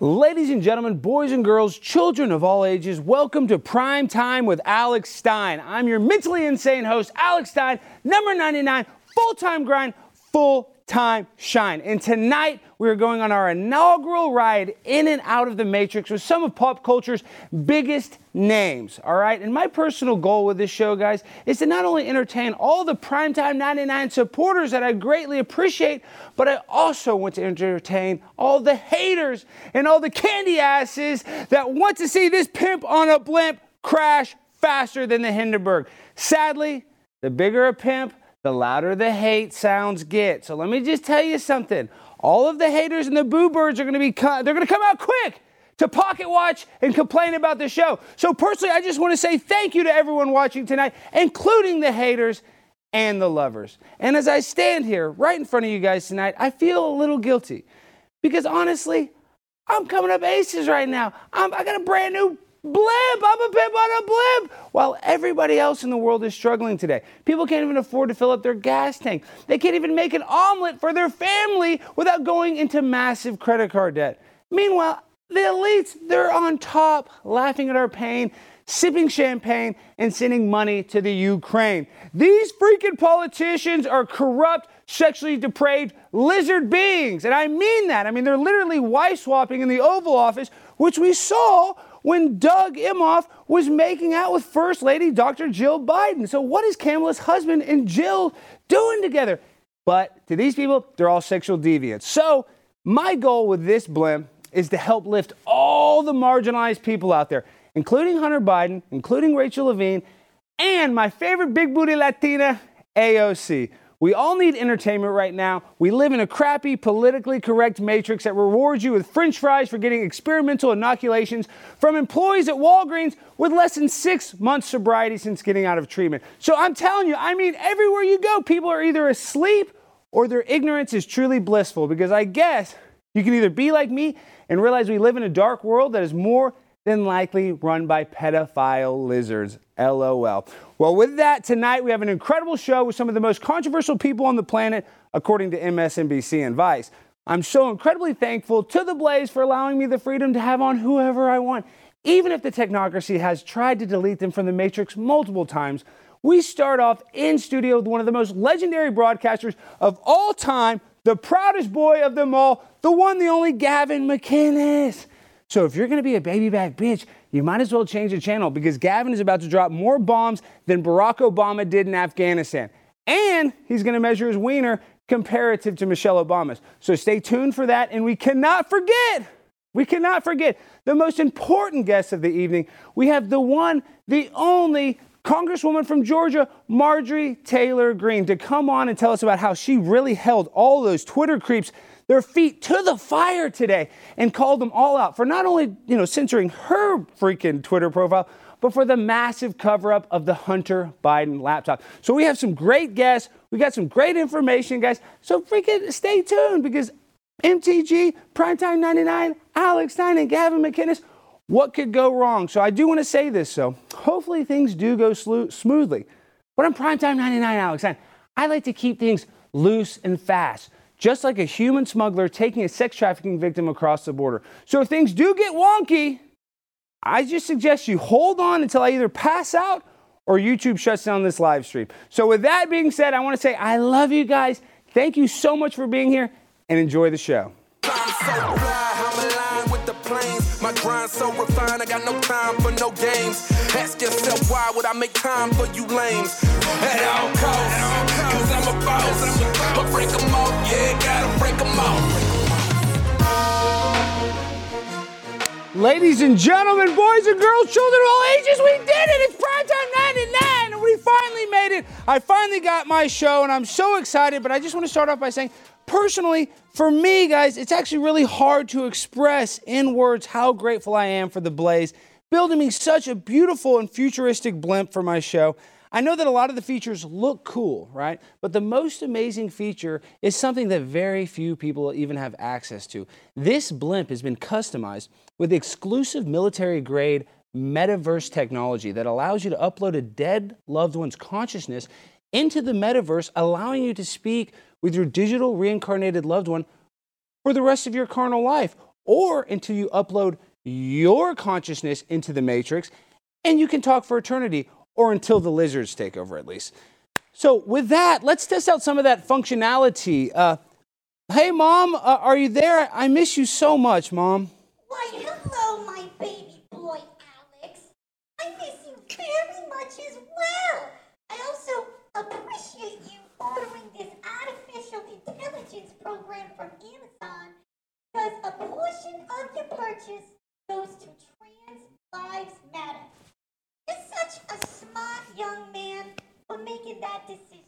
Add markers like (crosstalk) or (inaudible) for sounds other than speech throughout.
Ladies and gentlemen, boys and girls, children of all ages, welcome to Prime Time with Alex Stein. I'm your mentally insane host, Alex Stein, number 99, full time grind, full time shine. And tonight we are going on our inaugural ride in and out of the Matrix with some of pop culture's biggest names. All right. And my personal goal with this show, guys, is to not only entertain all the Primetime 99 supporters that I greatly appreciate, but I also want to entertain all the haters and all the candy asses that want to see this pimp on a blimp crash faster than the Hindenburg. Sadly, the bigger a pimp, the louder the hate sounds get. So let me just tell you something. All of the haters and the boo birds are going to be they're going to come out quick to pocket watch and complain about the show. So personally, I just want to say thank you to everyone watching tonight, including the haters and the lovers. And as I stand here right in front of you guys tonight, I feel a little guilty because honestly, I'm coming up aces right now. I'm, I got a brand new blimp. I'm a pimp on a blimp. While everybody else in the world is struggling today. People can't even afford to fill up their gas tank. They can't even make an omelet for their family without going into massive credit card debt. Meanwhile, the elites, they're on top, laughing at our pain, sipping champagne, and sending money to the Ukraine. These freaking politicians are corrupt, sexually depraved lizard beings. And I mean that. I mean, they're literally wife swapping in the Oval Office, which we saw when Doug Emhoff was making out with First Lady Dr. Jill Biden. So, what is Kamala's husband and Jill doing together? But to these people, they're all sexual deviants. So, my goal with this blimp is to help lift all the marginalized people out there, including Hunter Biden, including Rachel Levine, and my favorite big booty Latina, AOC. We all need entertainment right now. We live in a crappy, politically correct matrix that rewards you with french fries for getting experimental inoculations from employees at Walgreens with less than six months sobriety since getting out of treatment. So I'm telling you, I mean, everywhere you go, people are either asleep or their ignorance is truly blissful because I guess you can either be like me and realize we live in a dark world that is more than likely run by pedophile lizards. LOL. Well, with that, tonight we have an incredible show with some of the most controversial people on the planet, according to MSNBC and Vice. I'm so incredibly thankful to the Blaze for allowing me the freedom to have on whoever I want. Even if the technocracy has tried to delete them from the Matrix multiple times, we start off in studio with one of the most legendary broadcasters of all time, the proudest boy of them all, the one, the only Gavin McInnes. So if you're going to be a baby back bitch, you might as well change the channel because Gavin is about to drop more bombs than Barack Obama did in Afghanistan. And he's going to measure his wiener comparative to Michelle Obama's. So stay tuned for that. And we cannot forget, we cannot forget the most important guest of the evening. We have the one, the only Congresswoman from Georgia, Marjorie Taylor Greene, to come on and tell us about how she really held all those Twitter creeps their feet to the fire today and called them all out for not only, you know, censoring her freaking Twitter profile, but for the massive cover up of the Hunter Biden laptop. So we have some great guests. We got some great information, guys. So freaking stay tuned because MTG, Primetime 99, Alex Stein, and Gavin McInnes, what could go wrong? So I do want to say this. So hopefully things do go slo- smoothly. But on Primetime 99, Alex I like to keep things loose and fast just like a human smuggler taking a sex trafficking victim across the border. So if things do get wonky, I just suggest you hold on until I either pass out or YouTube shuts down this live stream. So with that being said, I want to say I love you guys. Thank you so much for being here and enjoy the show. Grind so refined, I got no time for no games. Ask yourself why would I make time for you lames? At all costs, cause I'm a boss. But break them off, yeah, gotta break them off. Ladies and gentlemen, boys and girls, children of all ages, we did it! It's Primetime 99 and we finally made it. I finally got my show and I'm so excited, but I just want to start off by saying personally, for me, guys, it's actually really hard to express in words how grateful I am for the Blaze building me such a beautiful and futuristic blimp for my show. I know that a lot of the features look cool, right? But the most amazing feature is something that very few people even have access to. This blimp has been customized with exclusive military grade metaverse technology that allows you to upload a dead loved one's consciousness into the metaverse, allowing you to speak with your digital reincarnated loved one for the rest of your carnal life. or until you upload your consciousness into the matrix and you can talk for eternity or until the lizards take over at least. So, with that, let's test out some of that functionality. Uh, hey, Mom, uh, are you there? I miss you so much, Mom. Why, hello, my baby boy, Alex. I miss you very much as well. Appreciate you ordering this artificial intelligence program from Amazon because a portion of your purchase goes to Trans Lives Matter. You're such a smart young man for making that decision.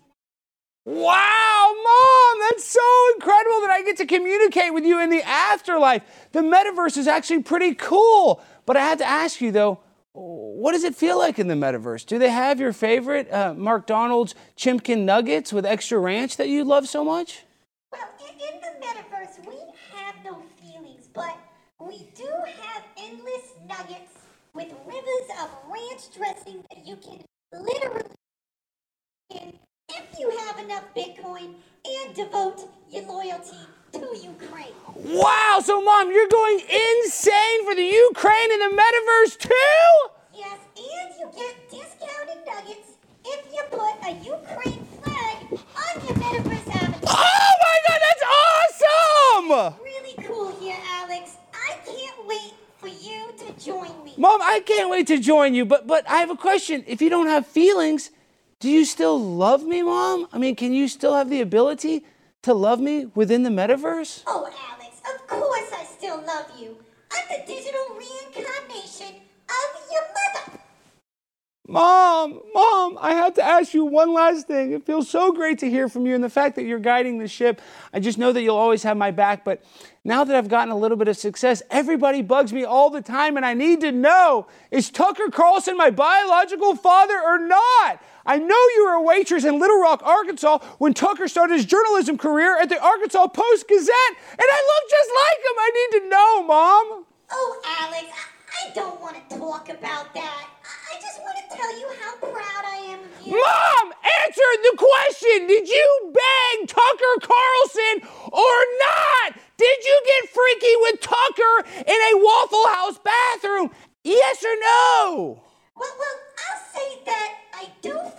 Wow, Mom, that's so incredible that I get to communicate with you in the afterlife. The metaverse is actually pretty cool. But I had to ask you, though, what does it feel like in the metaverse? Do they have your favorite uh, McDonald's Chimkin Nuggets with extra ranch that you love so much? Well, in, in the metaverse, we have no feelings, but we do have endless nuggets with rivers of ranch dressing that you can literally if you have enough Bitcoin and devote your loyalty to Ukraine. Wow, so Mom, you're going insane for the Ukraine in the metaverse too? Yes, and you get discounted nuggets if you put a Ukraine flag on your metaverse avatar. Oh my god, that's awesome! Really cool here, Alex. I can't wait for you to join me. Mom, I can't wait to join you, but but I have a question. If you don't have feelings, do you still love me, Mom? I mean, can you still have the ability to love me within the metaverse? Oh, Alex, of course I still love you. I'm the digital reincarnation of your mother. Mom, Mom, I have to ask you one last thing. It feels so great to hear from you, and the fact that you're guiding the ship, I just know that you'll always have my back. But now that I've gotten a little bit of success, everybody bugs me all the time, and I need to know is Tucker Carlson my biological father or not? I know you were a waitress in Little Rock, Arkansas when Tucker started his journalism career at the Arkansas Post Gazette, and I look just like him. I need to know, Mom. Oh, Alex, I, I don't want to talk about that. I, I just want to tell you how proud I am of you. Mom, answer the question. Did you bang Tucker Carlson or not? Did you get freaky with Tucker in a Waffle House bathroom? Yes or no? Well, well, I'll say that I do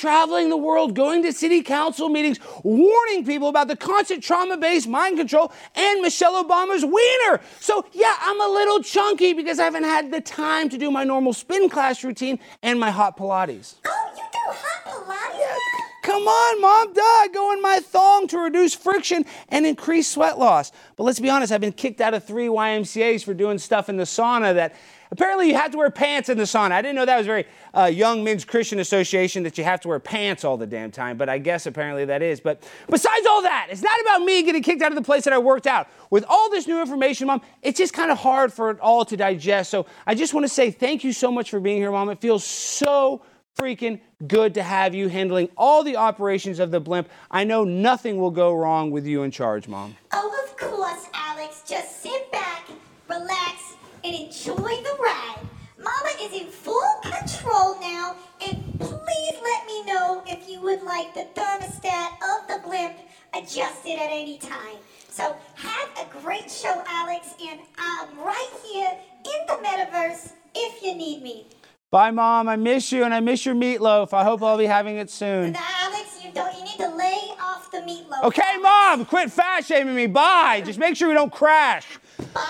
traveling the world, going to city council meetings, warning people about the constant trauma based mind control and Michelle Obama's wiener. So, yeah, I'm a little chunky because I haven't had the time to do my normal spin class routine and my hot Pilates. Oh, you do hot Pilates? Yeah. Come on, mom, duh. I go in my thong to reduce friction and increase sweat loss. But let's be honest, I've been kicked out of three YMCAs for doing stuff in the sauna that apparently you have to wear pants in the sauna. I didn't know that was very uh, Young Men's Christian Association that you have to wear pants all the damn time, but I guess apparently that is. But besides all that, it's not about me getting kicked out of the place that I worked out. With all this new information, Mom, it's just kind of hard for it all to digest. So I just want to say thank you so much for being here, Mom. It feels so freaking good to have you handling all the operations of the blimp. I know nothing will go wrong with you in charge, Mom. Oh, of course, Alex. Just sit back, relax, and enjoy the ride. Mama is in full control now, and please let me know if you would like the thermostat of the blimp adjusted at any time. So have a great show, Alex, and I'm right here in the metaverse if you need me. Bye, Mom. I miss you and I miss your meatloaf. I hope I'll be having it soon. Now, Alex, you don't. You need to lay off the meatloaf. Okay, Mom, quit fat shaming me. Bye. Just make sure we don't crash. Bye,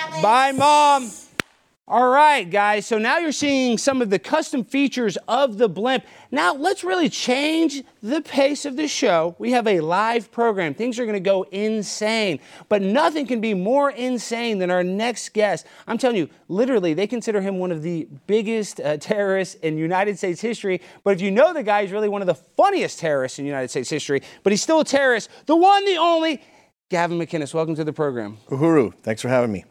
Alex. Bye, Mom. All right, guys, so now you're seeing some of the custom features of the blimp. Now, let's really change the pace of the show. We have a live program. Things are going to go insane, but nothing can be more insane than our next guest. I'm telling you, literally, they consider him one of the biggest uh, terrorists in United States history. But if you know the guy, he's really one of the funniest terrorists in United States history, but he's still a terrorist. The one, the only, Gavin McInnes. Welcome to the program. Uhuru, thanks for having me.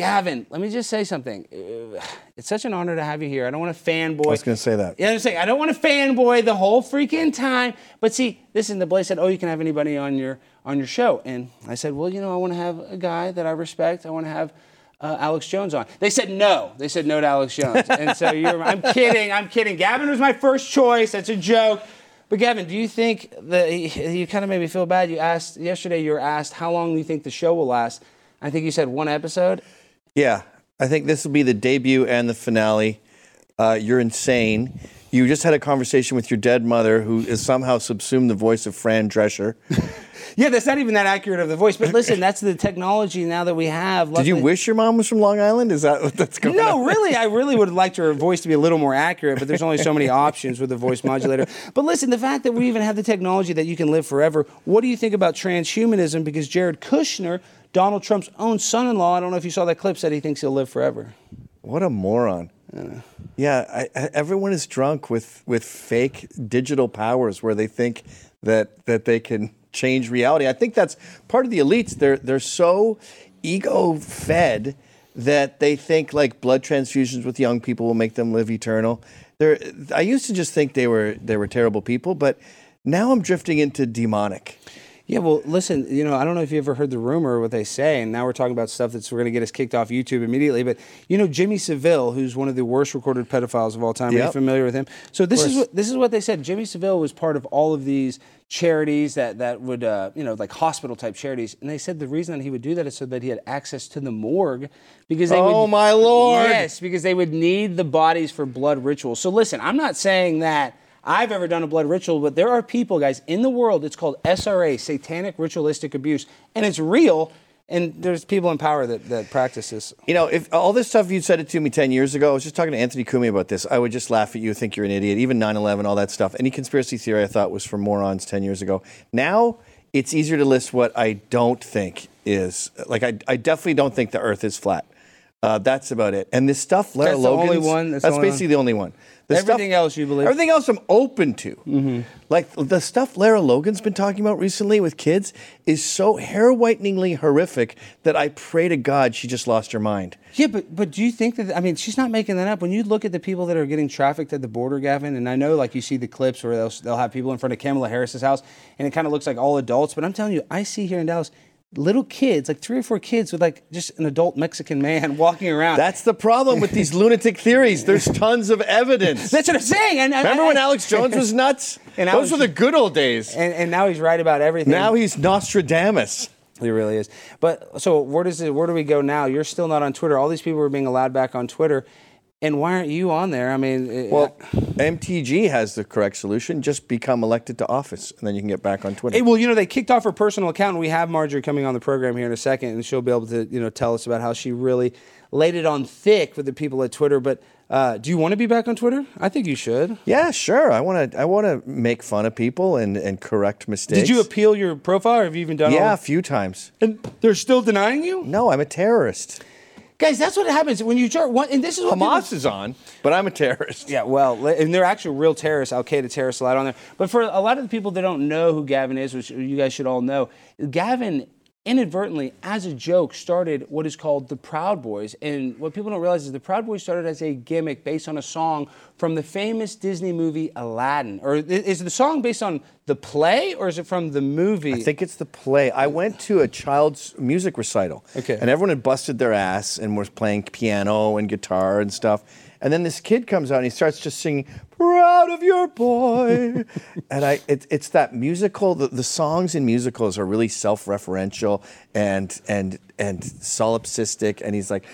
Gavin, let me just say something. Uh, It's such an honor to have you here. I don't want to fanboy. I was going to say that. Yeah, I'm saying I don't want to fanboy the whole freaking time. But see, listen, the Blaze said, "Oh, you can have anybody on your on your show," and I said, "Well, you know, I want to have a guy that I respect. I want to have." Uh, Alex Jones on. They said no. They said no to Alex Jones. (laughs) And so you're, I'm kidding. I'm kidding. Gavin was my first choice. That's a joke. But Gavin, do you think that you kind of made me feel bad? You asked yesterday. You were asked how long do you think the show will last. I think you said one episode. Yeah, I think this will be the debut and the finale. Uh, you're insane. You just had a conversation with your dead mother, who has somehow subsumed the voice of Fran Drescher. (laughs) Yeah, that's not even that accurate of the voice. But listen, that's the technology now that we have. Did you wish your mom was from Long Island? Is that what that's going on? No, really, I really would (laughs) have liked her voice to be a little more accurate, but there's only so many (laughs) options with the voice modulator. But listen, the fact that we even have the technology that you can live forever, what do you think about transhumanism? Because Jared Kushner, Donald Trump's own son in law, I don't know if you saw that clip, said he thinks he'll live forever. What a moron. Yeah, I, I, everyone is drunk with, with fake digital powers where they think that that they can change reality. I think that's part of the elites. They're they're so ego fed that they think like blood transfusions with young people will make them live eternal. They're, I used to just think they were they were terrible people, but now I'm drifting into demonic. Yeah, well, listen, you know, I don't know if you ever heard the rumor or what they say, and now we're talking about stuff that's we're going to get us kicked off YouTube immediately. But you know, Jimmy Savile, who's one of the worst recorded pedophiles of all time. Are you familiar with him? So this is what this is what they said. Jimmy Savile was part of all of these charities that that would, uh, you know, like hospital type charities, and they said the reason that he would do that is so that he had access to the morgue because they Oh, would, my Lord. yes, because they would need the bodies for blood rituals. So listen, I'm not saying that. I've ever done a blood ritual, but there are people, guys, in the world. It's called SRA, Satanic Ritualistic Abuse, and it's real. And there's people in power that, that practice this. You know, if all this stuff you said it to me 10 years ago, I was just talking to Anthony Cumia about this. I would just laugh at you, think you're an idiot. Even 9 11, all that stuff. Any conspiracy theory I thought was for morons 10 years ago. Now, it's easier to list what I don't think is. Like, I, I definitely don't think the earth is flat. Uh, that's about it. And this stuff, Lara That's the only one? That's That's, the only basically the only one. The Everything else you believe? Mm-hmm. Everything else I'm open to. Like the stuff Lara Logan's been talking about recently with kids is so hair whiteningly horrific that I pray to God she just lost her mind. Yeah, but but do you think that I mean she's not making that up? When you look at the people that are getting trafficked at the border, Gavin, and I know like you see the clips where they'll they'll have people in front of Kamala Harris's house, and it kind of looks like all adults. But I'm telling you, I see here in Dallas little kids, like three or four kids with like just an adult Mexican man (laughs) walking around. That's the problem with these lunatic theories. There's (laughs) tons of evidence. That's what I'm saying. And, Remember when Alex Jones was (laughs) nuts? And Those Alex- were the good old days. And, and now he's right about everything. Now he's Nostradamus. He really is. But so where does it? Where do we go now? You're still not on Twitter. All these people are being allowed back on Twitter, and why aren't you on there? I mean, it- Well, MTG has the correct solution. Just become elected to office, and then you can get back on Twitter. Hey, well, you know, they kicked off her personal account, and we have Marjorie coming on the program here in a second, and she'll be able to, you know, tell us about how she really laid it on thick with the people at Twitter. But uh, do you want to be back on Twitter? I think you should. yeah, sure. I want to. I want to make fun of people and, and correct mistakes. Did you appeal your profile, or have you even done? Yeah, all a few times. and they're still denying you, No, I'm a terrorist. Guys. That's what happens when you start. One, and this is what people- Hamas is on, but I'm a terrorist. Yeah, well, and they're actual real terrorists, Al Qaeda terrorists a lot on there. But for a lot of the people that don't know who Gavin is, which you guys should all know, Gavin inadvertently, as a joke, started what is called the Proud Boys. And what people don't realize is the Proud Boys started as a gimmick based on a song from the famous Disney movie Aladdin. Or is the song based on the play, or is it from the movie? I think it's the play. I went to a child's music recital. Okay. And everyone had busted their ass and was playing piano and guitar and stuff. And then this kid comes out and he starts just singing, Proud of your boy. (laughs) and I it, it's that musical, the, the songs in musicals are really self-referential and and and solipsistic. And he's like,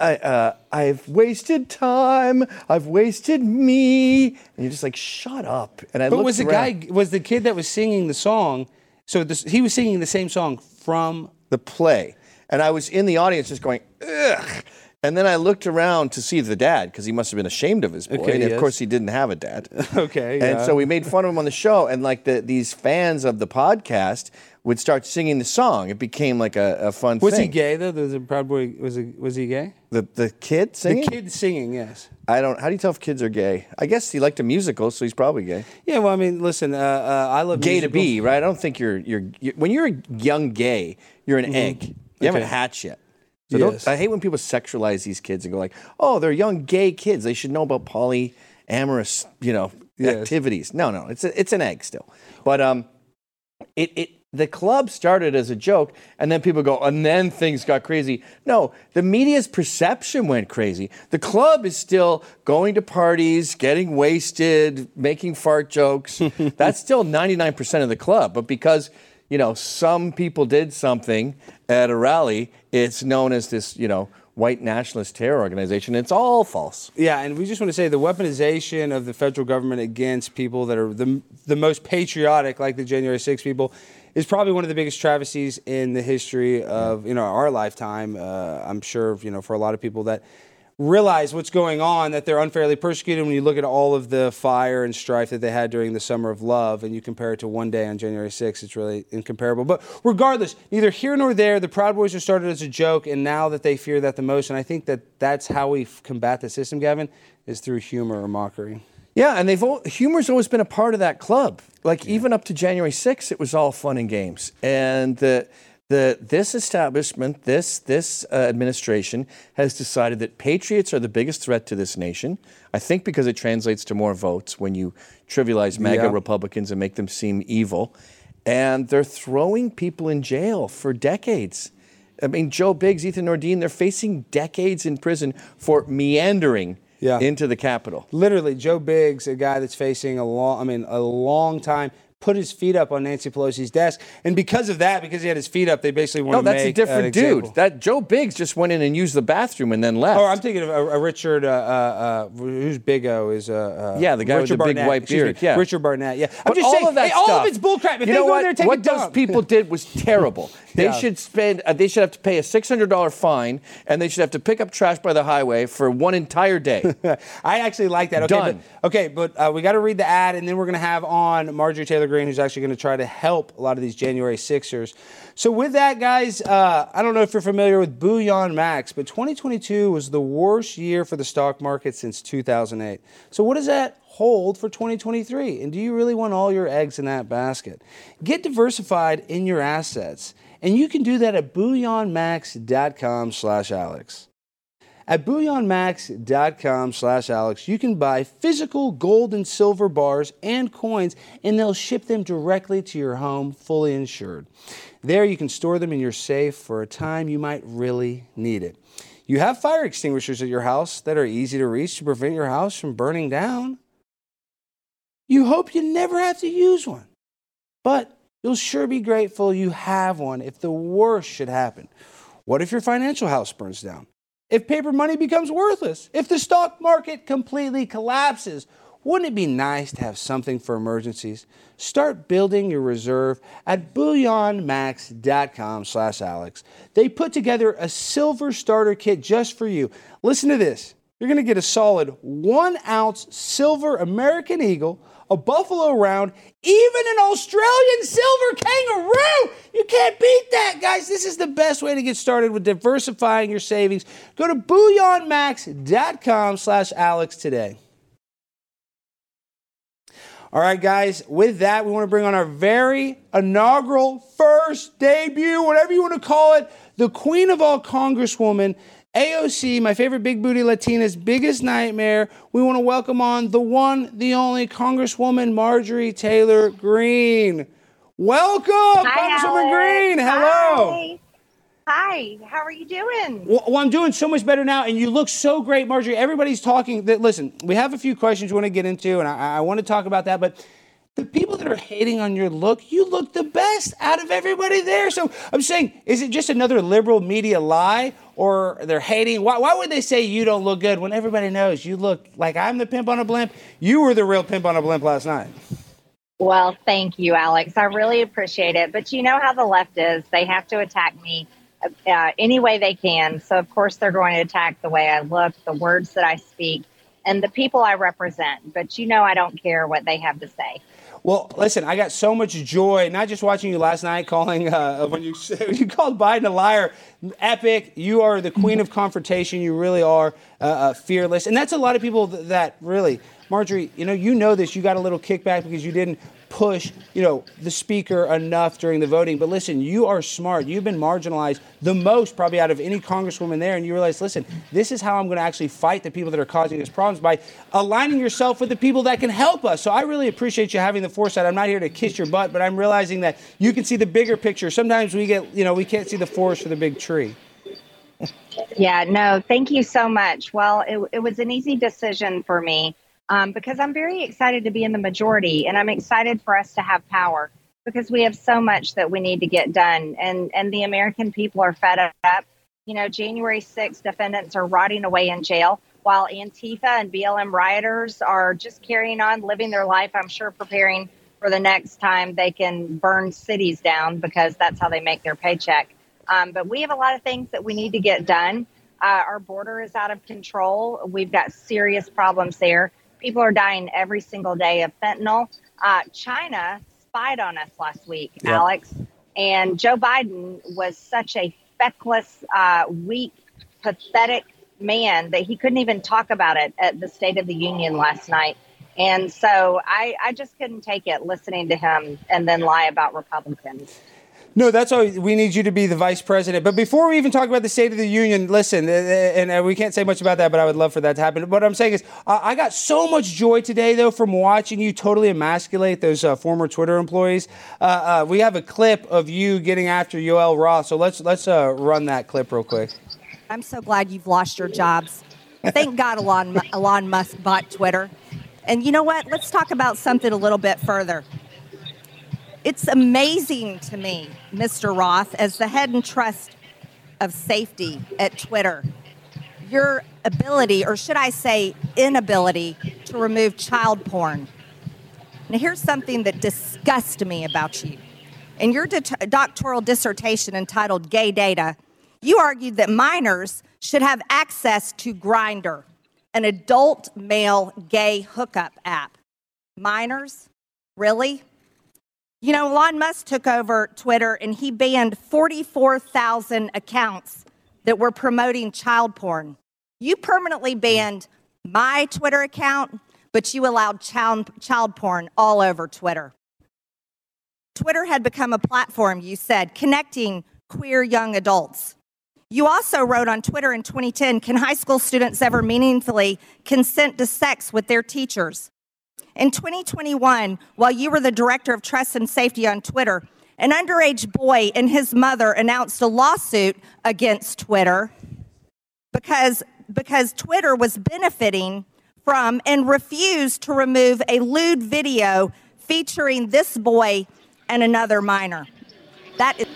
I, uh, I've wasted time, I've wasted me. And you're just like, shut up. And I but was the around. guy, was the kid that was singing the song, so this, he was singing the same song from the play. And I was in the audience just going, ugh. And then I looked around to see the dad because he must have been ashamed of his boy. Okay, and yes. of course, he didn't have a dad. (laughs) Okay, And yeah. so we made fun of him on the show. And like the, these fans of the podcast would start singing the song. It became like a, a fun Was thing. Was he gay though? The, the Proud Boy was he, was he gay? The, the kid singing? The kid singing, yes. I don't. How do you tell if kids are gay? I guess he liked a musical, so he's probably gay. Yeah, well, I mean, listen, uh, uh, I love Gay to be, right? I don't think you're, you're, you when you're a young gay, you're an egg. You haven't Mm-hmm. Hatched yet. So Yes. I hate when people sexualize these kids and go like, "Oh, they're young gay kids. They should know about polyamorous, you know, Yes. activities." No, no, it's a, it's an egg still. But um, it it the club started as a joke, and then people go, and then things got crazy. No, the media's perception went crazy. The club is still going to parties, getting wasted, making fart jokes. (laughs) That's still ninety nine percent of the club, but because you know some people did something at a rally, it's known as this you know white nationalist terror organization. It's all false. Yeah, and we just want to say the weaponization of the federal government against people that are the, the most patriotic, like the January 6 people, is probably one of the biggest travesties in the history of you know our lifetime. Uh, I'm sure you know for a lot of people that realize what's going on that they're unfairly persecuted when you look at all of the fire and strife that they had during the summer of love and you compare it to one day on January 6th it's really incomparable but regardless neither here nor there the proud boys were started as a joke and now that they fear that the most and I think that that's how we combat the system Gavin is through humor or mockery Yeah, and they've al- humor's always been a part of that club. Like even up to January 6th, it was all fun and games. And the the this establishment, this this uh, administration has decided that patriots are the biggest threat to this nation. I think because it translates to more votes when you trivialize MAGA Yeah. Republicans and make them seem evil. And they're throwing people in jail for decades. I mean, Joe Biggs, Ethan Nordean, they're facing decades in prison for meandering Yeah. into the Capitol. literally Joe Biggs, a guy that's facing a long, I mean, a long time, put his feet up on Nancy Pelosi's desk, and because of that, because he had his feet up, they basically want No, to that's make a different an dude. example. That Joe Biggs just went in and used the bathroom and then left. Oh, I'm thinking of a, a Richard, uh, uh, uh, who's Big O is uh, uh, Yeah, the guy with Richard the big Barnett, white beard, yeah. Richard Barnett. Yeah, I'm But just all saying, of that hey, all stuff. of it's bullcrap. If you they know go what? in there take what those people did was (laughs) terrible. They Yeah. should spend. Uh, they should have to pay a six hundred dollar fine, and they should have to pick up trash by the highway for one entire day. (laughs) I actually like that. Okay, Done. but, okay, but uh, we got to read the ad, and then we're going to have on Marjorie Taylor Greene, who's actually going to try to help a lot of these January Sixers. So with that, guys, uh, I don't know if you're familiar with BullionMax, but 2022 was the worst year for the stock market since 2008. So what does that hold for 2023? And do you really want all your eggs in that basket? Get diversified in your assets, and you can do that at bullionmax.com/alex. At bullionmax.com slash Alex, you can buy physical gold and silver bars and coins, and they'll ship them directly to your home, fully insured. There, you can store them in your safe for a time you might really need it. You have fire extinguishers at your house that are easy to reach to prevent your house from burning down. You hope you never have to use one, but you'll sure be grateful you have one if the worst should happen. What if your financial house burns down? If paper money becomes worthless? If the stock market completely collapses? Wouldn't it be nice to have something for emergencies? Start building your reserve at bullionmax.com slash Alex. They put together a silver starter kit just for you. Listen to this. You're going to get a solid one ounce silver American Eagle, a Buffalo Round, even an Australian silver kangaroo. You can't beat that, guys. This is the best way to get started with diversifying your savings. Go to bullionmax.com slash Alex today. All right, guys, with that, we want to bring on our very inaugural first debut, whatever you want to call it, the queen of all Congresswoman, AOC, my favorite big booty Latina's biggest nightmare. We want to welcome on the one, the only Congresswoman Marjorie Taylor Greene. Welcome, Hi, Congresswoman Alex. Greene. Hello. Hi. Hi. How are you doing? Well, well, I'm doing so much better now, and you look so great, Marjorie. Everybody's talking. That, listen, we have a few questions we want to get into, and I, I want to talk about that. But the people that are hating on your look, you look the best out of everybody there. So I'm saying, is it just another liberal media lie, or they're hating? Why, why would they say you don't look good when everybody knows you look like I'm the pimp on a blimp? You were the real pimp on a blimp last night. Well, thank you, Alex. I really appreciate it. But you know how the left is. They have to attack me uh, any way they can. So, of course, they're going to attack the way I look, the words that I speak, and the people I represent. But you know, I don't care what they have to say. Well, listen, I got so much joy, not just watching you last night, calling uh, (laughs) when you you called Biden a liar. Epic! You are the queen of confrontation. You really are uh, uh, fearless, and that's a lot of people th- that really Marjorie, you know, you know this. You got a little kickback because you didn't push, you know, the speaker enough during the voting. But listen, you are smart. You've been marginalized the most probably out of any congresswoman there, and you realize, listen, this is how I'm going to actually fight the people that are causing these problems by aligning yourself with the people that can help us. So I really appreciate you having the foresight. I'm not here to kiss your butt, but I'm realizing that you can see the bigger picture. Sometimes we get, you know, we can't see the forest for the big tree. Yeah, no, thank you so much. Well, it, it was an easy decision for me um, because I'm very excited to be in the majority and I'm excited for us to have power because we have so much that we need to get done and, and the American people are fed up. You know, January 6th defendants are rotting away in jail while Antifa and BLM rioters are just carrying on, living their life, I'm sure preparing for the next time they can burn cities down because that's how they make their paycheck. Um, but we have a lot of things that we need to get done. Uh, our border is out of control. We've got serious problems there. People are dying every single day of fentanyl. Uh, China spied on us last week. Alex, and Joe Biden was such a feckless, uh, weak, pathetic man that he couldn't even talk about it at the State of the Union last night. And so I, I just couldn't take it listening to him and then lie about Republicans. No, that's all. We need you to be the vice president. But before we even talk about the State of the Union, listen, and we can't say much about that, but I would love for that to happen. What I'm saying is, I got so much joy today, though, from watching you totally emasculate those uh, former Twitter employees. Uh, uh, we have a clip of you getting after Yoel Roth, so let's let's uh, run that clip real quick. I'm so glad you've lost your jobs. Thank God Elon, Elon Musk bought Twitter. And you know what? Let's talk about something a little bit further. It's amazing to me, Mr. Roth, as the head and trust of safety at Twitter, your ability, or should I say, inability, to remove child porn. Now, here's something that disgusts me about you. In your doctoral dissertation entitled Gay Data, you argued that minors should have access to Grindr, an adult male gay hookup app. Minors? Really? You know, Elon Musk took over Twitter and he banned 44,000 accounts that were promoting child porn. You permanently banned my Twitter account, but you allowed child, child porn all over Twitter. Twitter had become a platform, you said, connecting queer young adults. You also wrote on Twitter in 2010 Can high school students ever meaningfully consent to sex with their teachers? In 2021, while you were the director of trust and safety on Twitter, an underage boy and his mother announced a lawsuit against Twitter because, because Twitter was benefiting from and refused to remove a lewd video featuring this boy and another minor. That is.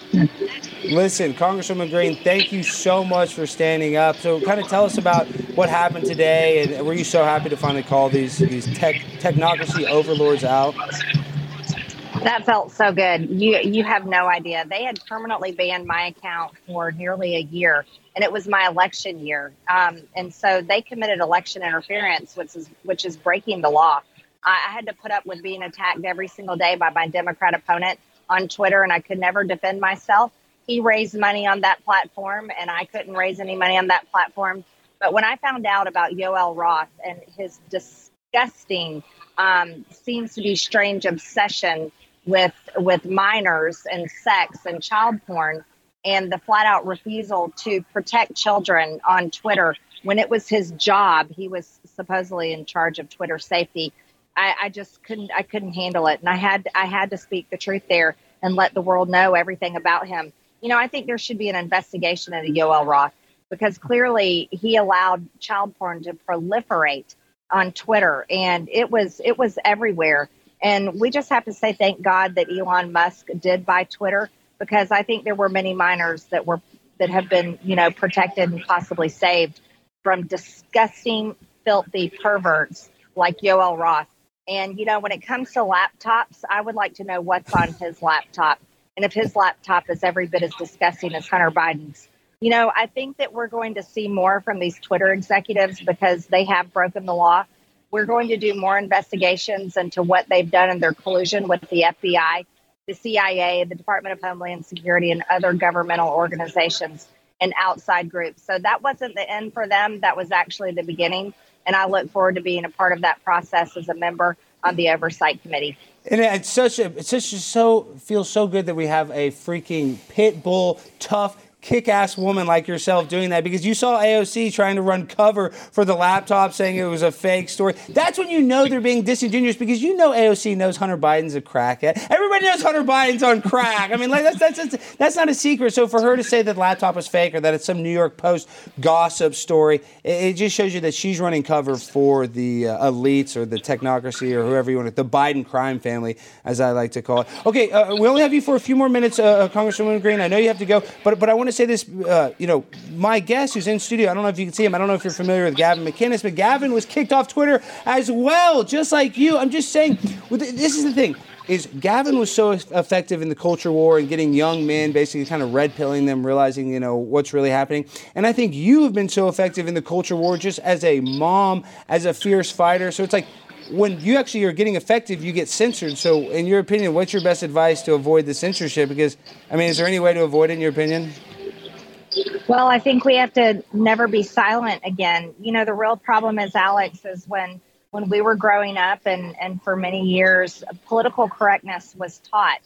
Listen, Congresswoman Greene, thank you so much for standing up. So, kind of tell us about what happened today, and were you so happy to finally call these these tech technocracy overlords out? That felt so good. You you have no idea. They had permanently banned my account for nearly a year, and it was my election year. Um, and so they committed election interference, which is which is breaking the law. I, I had to put up with being attacked every single day by my Democrat opponent on Twitter and I could never defend myself. He raised money on that platform and I couldn't raise any money on that platform. But when I found out about Yoel Roth and his disgusting, um, seems to be strange obsession with with minors and sex and child porn, and the flat out refusal to protect children on Twitter when it was his job, he was supposedly in charge of Twitter safety. I, I just couldn't I couldn't handle it, and I had I had to speak the truth there and let the world know everything about him. You know, I think there should be an investigation into Yoel Roth because clearly he allowed child porn to proliferate on Twitter, and it was it was everywhere. And we just have to say thank God that Elon Musk did buy Twitter because I think there were many minors that were that have been you know protected and possibly saved from disgusting, filthy perverts like Yoel Roth and, you know, when it comes to laptops, I would like to know what's on his laptop and if his laptop is every bit as disgusting as Hunter Biden's. You know, I think that we're going to see more from these Twitter executives because they have broken the law. We're going to do more investigations into what they've done in their collusion with the FBI, the CIA, the Department of Homeland Security, and other governmental organizations and outside groups. So that wasn't the end for them. That was actually the beginning. and I look forward to being a part of that process as a member on the oversight committee. And it's such a, it's a, so feels so good that we have a freaking pit bull, tough, kick-ass woman like yourself doing that because you saw AOC trying to run cover for the laptop saying it was a fake story. That's when you know they're being disingenuous because you know AOC knows Hunter Biden's a crackhead. Everybody knows Hunter Biden's on crack. I mean, like that's, that's that's that's not a secret. So for her to say that the laptop was fake or that it's some New York Post gossip story, it, it just shows you that she's running cover for the uh, elites or the technocracy or whoever you want it, the Biden crime family, as I like to call it. Okay, uh, we only have you for a few more minutes, uh, uh Congresswoman Greene. I know you have to go, but but I want to say this, uh, you know, my guest who's in studio, I don't know if you can see him. I don't know if you're familiar with Gavin McInnes, but Gavin was kicked off Twitter as well, just like you. I'm just saying, this is the thing is Gavin was so effective in the culture war and getting young men basically kind of red pilling them, realizing, you know, what's really happening. And I think you have been so effective in the culture war just as a mom, as a fierce fighter. So it's like when you actually are getting effective, you get censored. So, in your opinion, what's your best advice to avoid the censorship? Because, I mean, is there any way to avoid it, in your opinion? Well, I think we have to never be silent again. You know, the real problem is, Alex, is when when we were growing up and, and for many years, political correctness was taught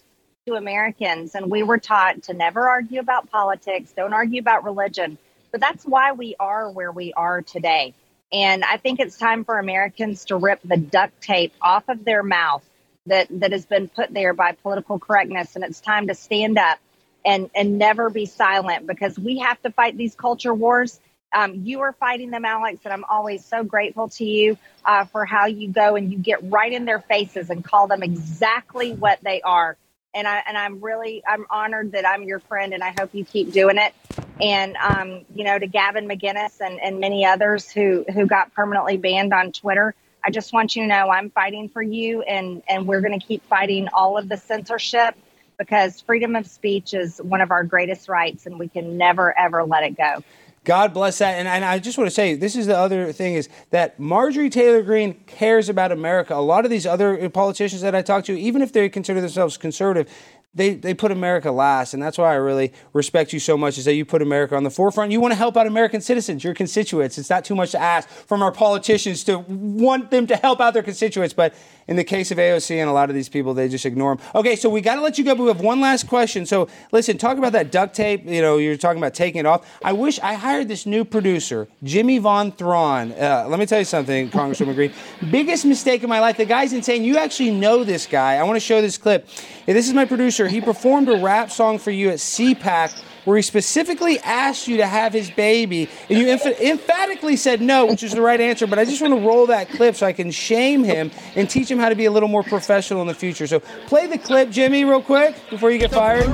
to Americans, and we were taught to never argue about politics, don't argue about religion. But that's why we are where we are today. And I think it's time for Americans to rip the duct tape off of their mouth that, that has been put there by political correctness. And it's time to stand up and and never be silent because we have to fight these culture wars. Um, you are fighting them, Alex, and I'm always so grateful to you uh, for how you go and you get right in their faces and call them exactly what they are. And I and I'm really I'm honored that I'm your friend, and I hope you keep doing it. And um, you know, to Gavin McGinnis and, and many others who who got permanently banned on Twitter, I just want you to know I'm fighting for you, and and we're going to keep fighting all of the censorship because freedom of speech is one of our greatest rights and we can never, ever let it go. God bless that. And, and, I just want to say, this is the other thing is that Marjorie Taylor Greene cares about America. A lot of these other politicians that I talk to, even if they consider themselves conservative, they, they put America last, and that's why I really respect you so much. Is that you put America on the forefront. You want to help out American citizens, your constituents. It's not too much to ask from our politicians to want them to help out their constituents. But in the case of AOC and a lot of these people, they just ignore them. Okay, so we got to let you go, but we have one last question. So listen, talk about that duct tape. You know, you're talking about taking it off. I wish I hired this new producer, Jimmy Von Thron. Uh, let me tell you something, Congresswoman Greene. Biggest mistake of my life. The guy's insane. You actually know this guy. I want to show this clip. this is my producer. He performed a rap song for you at CPAC where he specifically asked you to have his baby, and you emph- emphatically said no, which is the right answer. But I just want to roll that clip so I can shame him and teach him how to be a little more professional in the future. So play the clip, Jimmy, real quick before you get fired.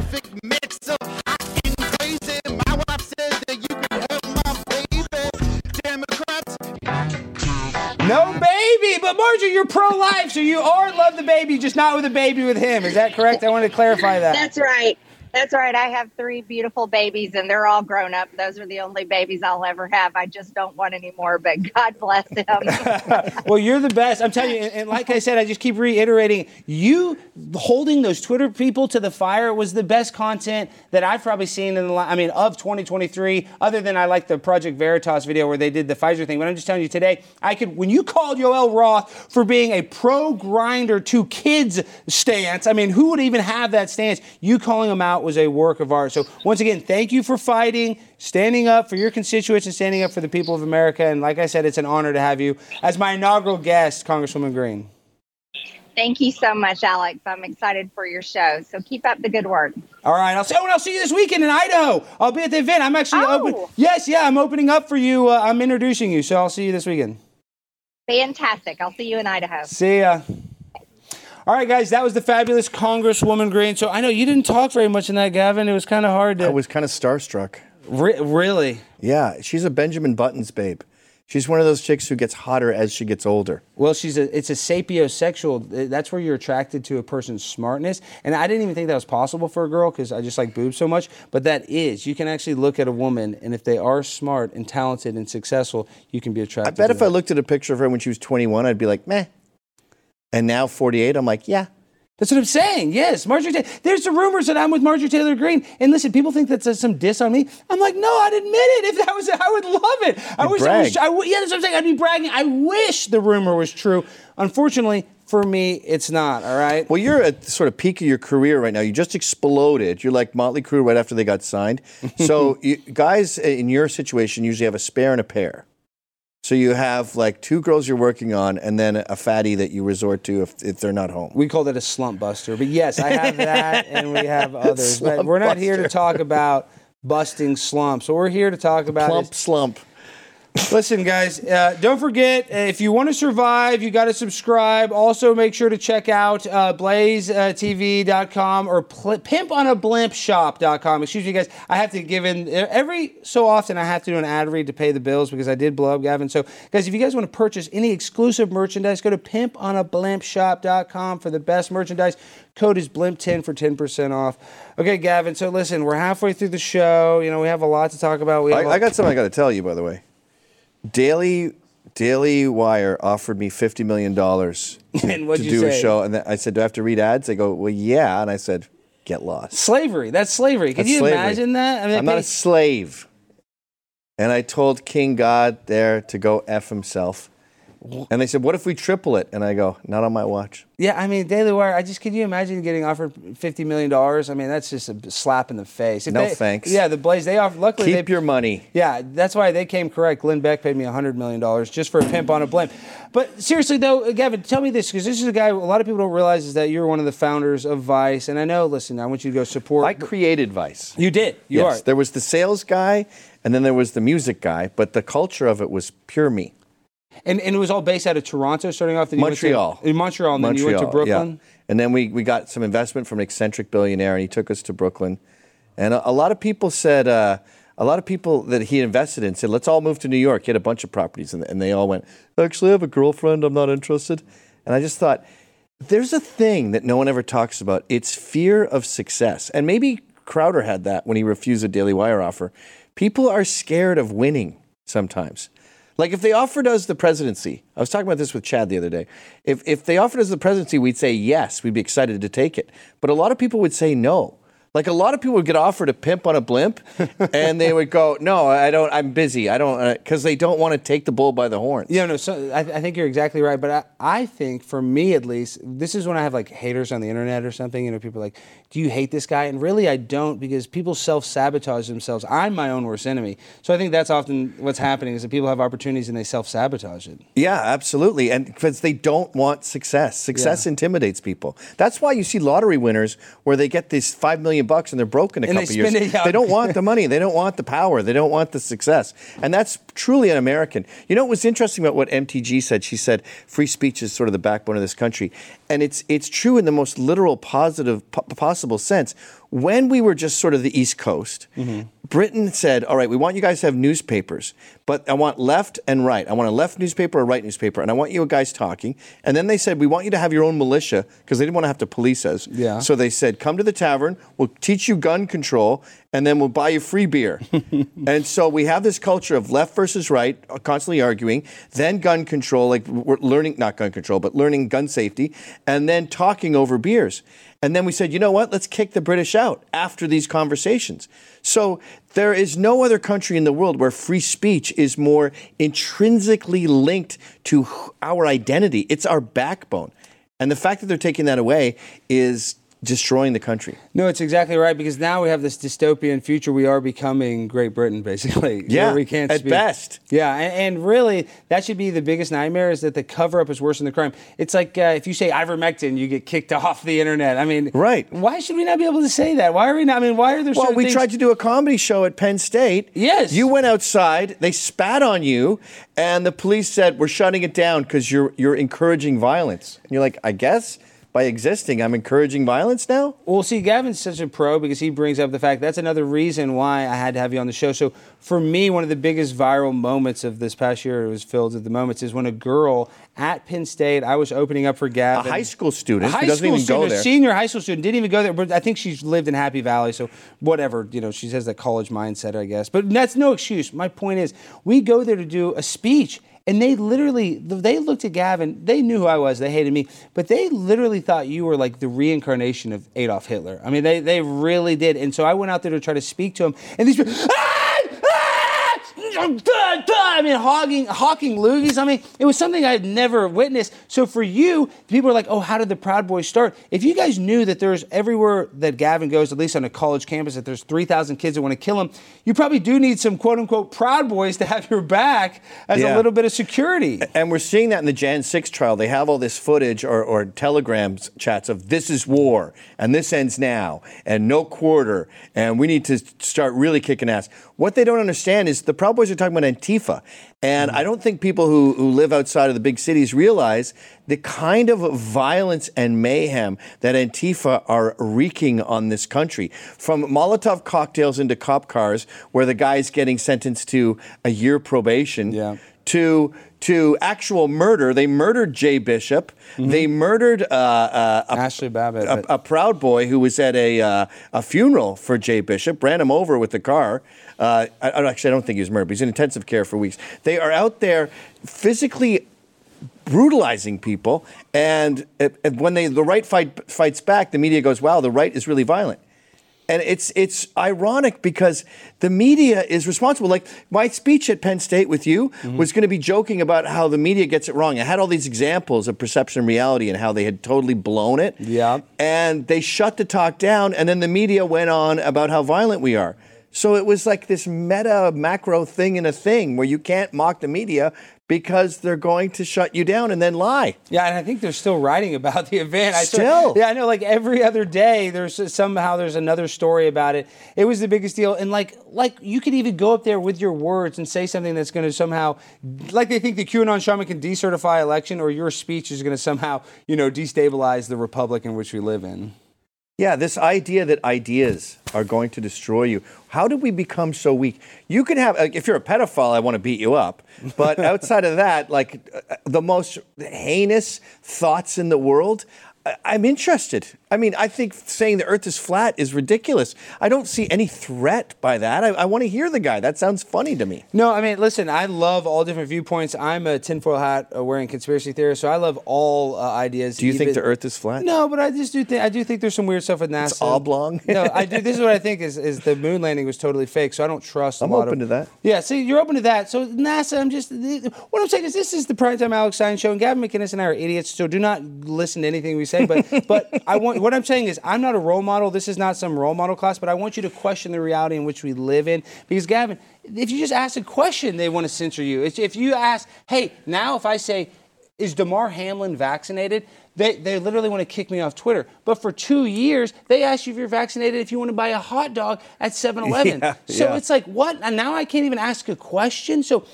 No baby, but Marjorie, you're pro-life, so you are love the baby, just not with a baby with him. Is that correct? I wanted to clarify that. That's right. That's right. I have three beautiful babies and they're all grown up. Those are the only babies I'll ever have. I just don't want any more, but (laughs) God bless them. (laughs) (laughs) well, you're the best. I'm telling you. And, and, like I said, I just keep reiterating you holding those Twitter people to the fire was the best content that I've probably seen in the, I mean, of 2023, other than I like the Project Veritas video where they did the Pfizer thing. But I'm just telling you today, I could, when you called Yoel Roth for being a pro Grindr to kids stance, I mean, who would even have that stance? You calling them out out was a work of art. So, once again, thank you for fighting, standing up for your constituents, and standing up for the people of America. And like I said, it's an honor to have you as my inaugural guest, Congresswoman Greene. Thank you so much, Alex. I'm excited for your show. So keep up the good work. All right. I'll see. Oh, and I'll see you this weekend in Idaho. I'll be at the event. I'm actually oh. open. Yes, yeah. I'm opening up for you. Uh, I'm introducing you. So I'll see you this weekend. Fantastic. I'll see you in Idaho. See ya. All right, guys, that was the fabulous Congresswoman Greene. So I know you didn't talk very much in that, Gavin. It was kind of hard to. I was kind of starstruck. Re- really? Yeah, she's a Benjamin Buttons babe. She's one of those chicks who gets hotter as she gets older. Well, she's a it's a sapiosexual. Eh, that's where you're attracted to a person's smartness. And I didn't even think that was possible for a girl because I just like boobs so much. But that is. You can actually look at a woman, and if they are smart and talented and successful, you can be attracted. I bet if them. I looked at a picture of her when she was 21, I'd be like, meh. And now 48, I'm like, yeah. That's what I'm saying. Yes, Marjorie. Taylor. There's the rumors that I'm with Marjorie Taylor Greene, and listen, people think that's uh, some diss on me. I'm like, no, I'd admit it. If that was, it, I would love it. I You'd wish. I brag. wish. I w- yeah, that's what I'm saying. I'd be bragging. I wish the rumor was true. Unfortunately, for me, it's not. All right. Well, you're at the sort of peak of your career right now. You just exploded. You're like Motley Crue right after they got signed. (laughs) So, you, guys in your situation usually have a spare and a pair. So you have like two girls you're working on, and then a fatty that you resort to if, if they're not home. We call it a slump buster, but yes, I have (laughs) that, and we have others. But we're not here to talk about busting slumps. What we're here to talk about Plump is slump. Listen, guys, uh, don't forget uh, if you want to survive, you got to subscribe. Also, make sure to check out uh, blazetv.com or pl- pimponablimpshop.com. Excuse me, guys. I have to give in every so often, I have to do an ad read to pay the bills because I did blow up Gavin. So, guys, if you guys want to purchase any exclusive merchandise, go to pimponablimpshop.com for the best merchandise. Code is blimp10 for 10% off. Okay, Gavin, so listen, we're halfway through the show. You know, we have a lot to talk about. We I, a- I got something I got to tell you, by the way. Daily Daily Wire offered me fifty million dollars (laughs) to, do a show, and then I said, "Do I have to read ads?" They go, "Well, yeah," and I said, "Get lost." Slavery. That's slavery. Can That's you slavery. imagine that? I mean, I'm not a slave. And I told King God there to go f himself. And they said, "What if we triple it?" And I go, "Not on my watch." yeah, I mean, Daily Wire. I just can you imagine getting offered fifty million dollars? I mean, that's just a slap in the face. If No they- thanks. Yeah, the Blaze. They offer. Luckily, Keep they, your money. Yeah, that's why they came correct. Glenn Beck paid me hundred million dollars just for a pimp on a blimp. But seriously though, uh, Gavin, tell me this because this is a guy a lot of people don't realize is that you're one of the founders of Vice, and I know. Listen, I want you to go support. I created Vice. you did. You yes, are. there was the sales guy, and then there was the music guy, but the culture of it was pure me. And, and it was all based out of Toronto, starting off. Then you went to- Montreal. in Montreal, and then you went to Brooklyn. Yeah. And then we, we got some investment from an eccentric billionaire, and he took us to Brooklyn. And a, a lot of people said, uh, a lot of people that he invested in said, let's all move to New York. He had a bunch of properties, and, and they all went, actually, I have a girlfriend. I'm not interested. And I just thought, there's a thing that no one ever talks about. It's fear of success. And maybe Crowder had that when he refused a Daily Wire offer. People are scared of winning sometimes. Like if they offered us the presidency, I was talking about this with Chad the other day. If if they offered us the presidency, we'd say yes, we'd be excited to take it. But a lot of people would say no. Like a lot of people would get offered a pimp on a blimp, (laughs) and they would go, "No, I don't. I'm busy. I don't," uh, because they don't want to take the bull by the horns. Yeah, no. So I, I think you're exactly right, but I, I think for me at least, this is when I have like haters on the internet or something. You know, people are like, "Do you hate this guy?" And really, I don't because people self sabotage themselves. I'm my own worst enemy. So I think that's often what's happening is that people have opportunities and they self sabotage it. Yeah, absolutely. And because they don't want success. Success Yeah. intimidates people. That's why you see lottery winners where they get this five million bucks and they're broken a And they couple years. spend it out. They don't want the money. They don't want the power. They don't want the success. And that's truly an American. You know what was interesting about what MTG said? She said free speech is sort of the backbone of this country. And it's it's true in the most literal positive po- possible sense. When we were just sort of the East Coast, Mm-hmm. Britain said, "All right, we want you guys to have newspapers, but I want left and right. I want a left newspaper, a right newspaper, and I want you guys talking." And then they said, "We want you to have your own militia because they didn't want to have to police us." Yeah. So they said, "Come to the tavern. We'll teach you gun control, and then we'll buy you free beer." (laughs) and so we have this culture of left versus right, constantly arguing. Then gun control, like we're learning not gun control, but learning gun safety, and then talking over beers. And then we said, you know what? Let's kick the British out after these conversations. So there is no other country in the world where free speech is more intrinsically linked to our identity. It's our backbone. And the fact that they're taking that away is destroying the country. No, it's exactly right because now we have this dystopian future. We are becoming Great Britain, basically. (laughs) Yeah, where we can't at speak. best. Yeah, and, and really, that should be the biggest nightmare is that the cover up is worse than the crime. It's like uh, if you say ivermectin, you get kicked (laughs) off the internet. I mean, Right. Why should we not be able to say that? Why are we not? I mean, why are there? Well, we things- tried to do a comedy show at Penn State. Yes. You went outside, they spat on you, and the police said, We're shutting it down because you're you're encouraging violence. And you're like, I guess by existing, I'm encouraging violence now? Well, see, Gavin's such a pro because he brings up the fact that's another reason why I had to have you on the show. So, for me, one of the biggest viral moments of this past year, it was filled with the moments, is when a girl at Penn State, I was opening up for Gavin. A high school student high doesn't school even student, go a there. senior high school student, didn't even go there. But I think she's lived in Happy Valley, so whatever. You know, she has that college mindset, I guess. But that's no excuse. My point is, we go there to do a speech. And they literally they looked at Gavin. They knew who I was. They hated me, but they literally thought you were like the reincarnation of Adolf Hitler. I mean, they they really did. And so I went out there to try to speak to him, and these people. "Ah! Ah!" Duh, duh. I mean, hogging, hawking loogies. I mean, it was something I had never witnessed. So for you, people are like, "Oh, how did the Proud Boys start?" If you guys knew that there's everywhere that Gavin goes, at least on a college campus, that there's 3,000 kids that want to kill him, you probably do need some quote unquote Proud Boys to have your back as Yeah. a little bit of security. And we're seeing that in the Jan 6 trial. They have all this footage or, or telegrams chats of this is war and this ends now and no quarter and we need to start really kicking ass. What they don't understand is the Proud Boys are talking about Antifa. And mm-hmm. I don't think people who, who live outside of the big cities realize the kind of violence and mayhem that Antifa are wreaking on this country. From Molotov cocktails into cop cars, where the guy's getting sentenced to a year probation Yeah. to to actual murder. They murdered Jay Bishop. They murdered uh, uh, a, Ashley Babbitt. a, a proud boy who was at a uh, a funeral for Jay Bishop. Ran him over with the car. Uh, I, I- actually, I don't think he was murdered. but He's in intensive care for weeks. They are out there physically brutalizing people, and uh, uh, when they the right fight fights back, the media goes, "Wow, the right is really violent." And it's it's ironic because the media is responsible. Like my speech at Penn State with you mm-hmm. was going to be joking about how the media gets it wrong. I had all these examples of perception and reality and how they had totally blown it. Yeah. And they shut the talk down, and then the media went on about how violent we are. So it was like this meta macro thing in a thing where you can't mock the media because they're going to shut you down and then lie. Yeah, and I think they're still writing about the event. I Still? yeah, I know. Like every other day, there's somehow there's another story about it. It was the biggest deal, and like like you could even go up there with your words and say something that's going to somehow, like they think the QAnon shaman can decertify election, or your speech is going to somehow you know destabilize the republic in which we live in. Yeah, this idea that ideas are going to destroy you. How did we become so weak? You can have, if you're a pedophile, I want to beat you up. But outside of that, like uh, the most heinous thoughts in the world, I'm interested. I mean, I think saying the earth is flat is ridiculous. I don't see any threat by that. I, I want to hear the guy. That sounds funny to me. No, I mean, listen, I love all different viewpoints. I'm a tinfoil hat uh, wearing conspiracy theorist, so I love all uh, ideas. Do you think the earth is flat? No, but I just do think I do think there's some weird stuff with NASA. It's oblong? (laughs) no, I do. This is what I think is, is the moon landing was totally fake. So I don't trust. a I'm open of, to that. Yeah, see, you're open to that. So NASA, I'm just what I'm saying is this is the primetime Alex Stein show, and Gavin McInnes and I are idiots. So do not listen to anything we say. But but I want what I'm saying is I'm not a role model. This is not some role model class. But I want you to question the reality in which we live in because Gavin, if you just ask a question, they want to censor you. It's, if you ask, hey, now if I say is Damar Hamlin vaccinated? They, they literally want to kick me off Twitter. But for two years, they ask you if you're vaccinated if you want to buy a hot dog at 7 Eleven. (laughs) Yeah, so yeah. it's like, what? And now I can't even ask a question. So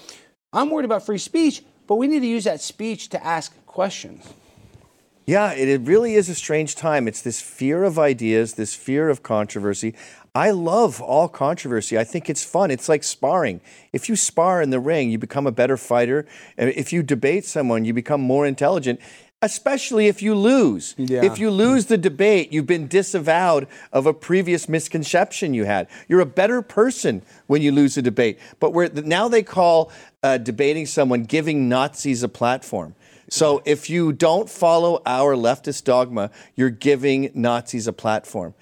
I'm worried about free speech, but we need to use that speech to ask questions. Yeah, it, it really is a strange time. It's this fear of ideas, this fear of controversy. I love all controversy. I think it's fun. It's like sparring. If you spar in the ring, you become a better fighter. And if you debate someone, you become more intelligent, especially if you lose. Yeah. If you lose the debate, you've been disavowed of a previous misconception you had. You're a better person when you lose a debate. But we're, now they call uh, debating someone giving Nazis a platform. So if you don't follow our leftist dogma, you're giving Nazis a platform.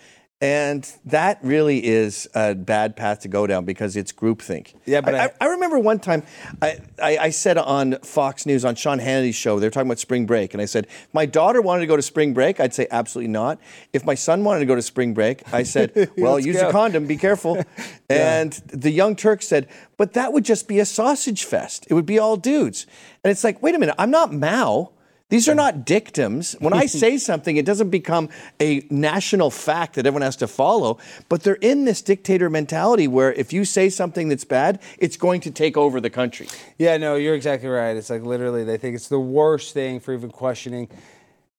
And that really is a bad path to go down because it's groupthink. Yeah, but I, I- I remember one time I, I, I said on Fox News on Sean Hannity's show, they were talking about spring break, and I said, if my daughter wanted to go to spring break, I'd say absolutely not. If my son wanted to go to spring break, I said, (laughs) well, use go. a condom, be careful. (laughs) And the young Turk said, but that would just be a sausage fest. It would be all dudes. And it's like, wait a minute, I'm not Mao. These are not dictums. When I (laughs) say something, it doesn't become a national fact that everyone has to follow. But they're in this dictator mentality where if you say something that's bad, it's going to take over the country. Yeah, no, you're exactly right. It's like literally, they think it's the worst thing for even questioning.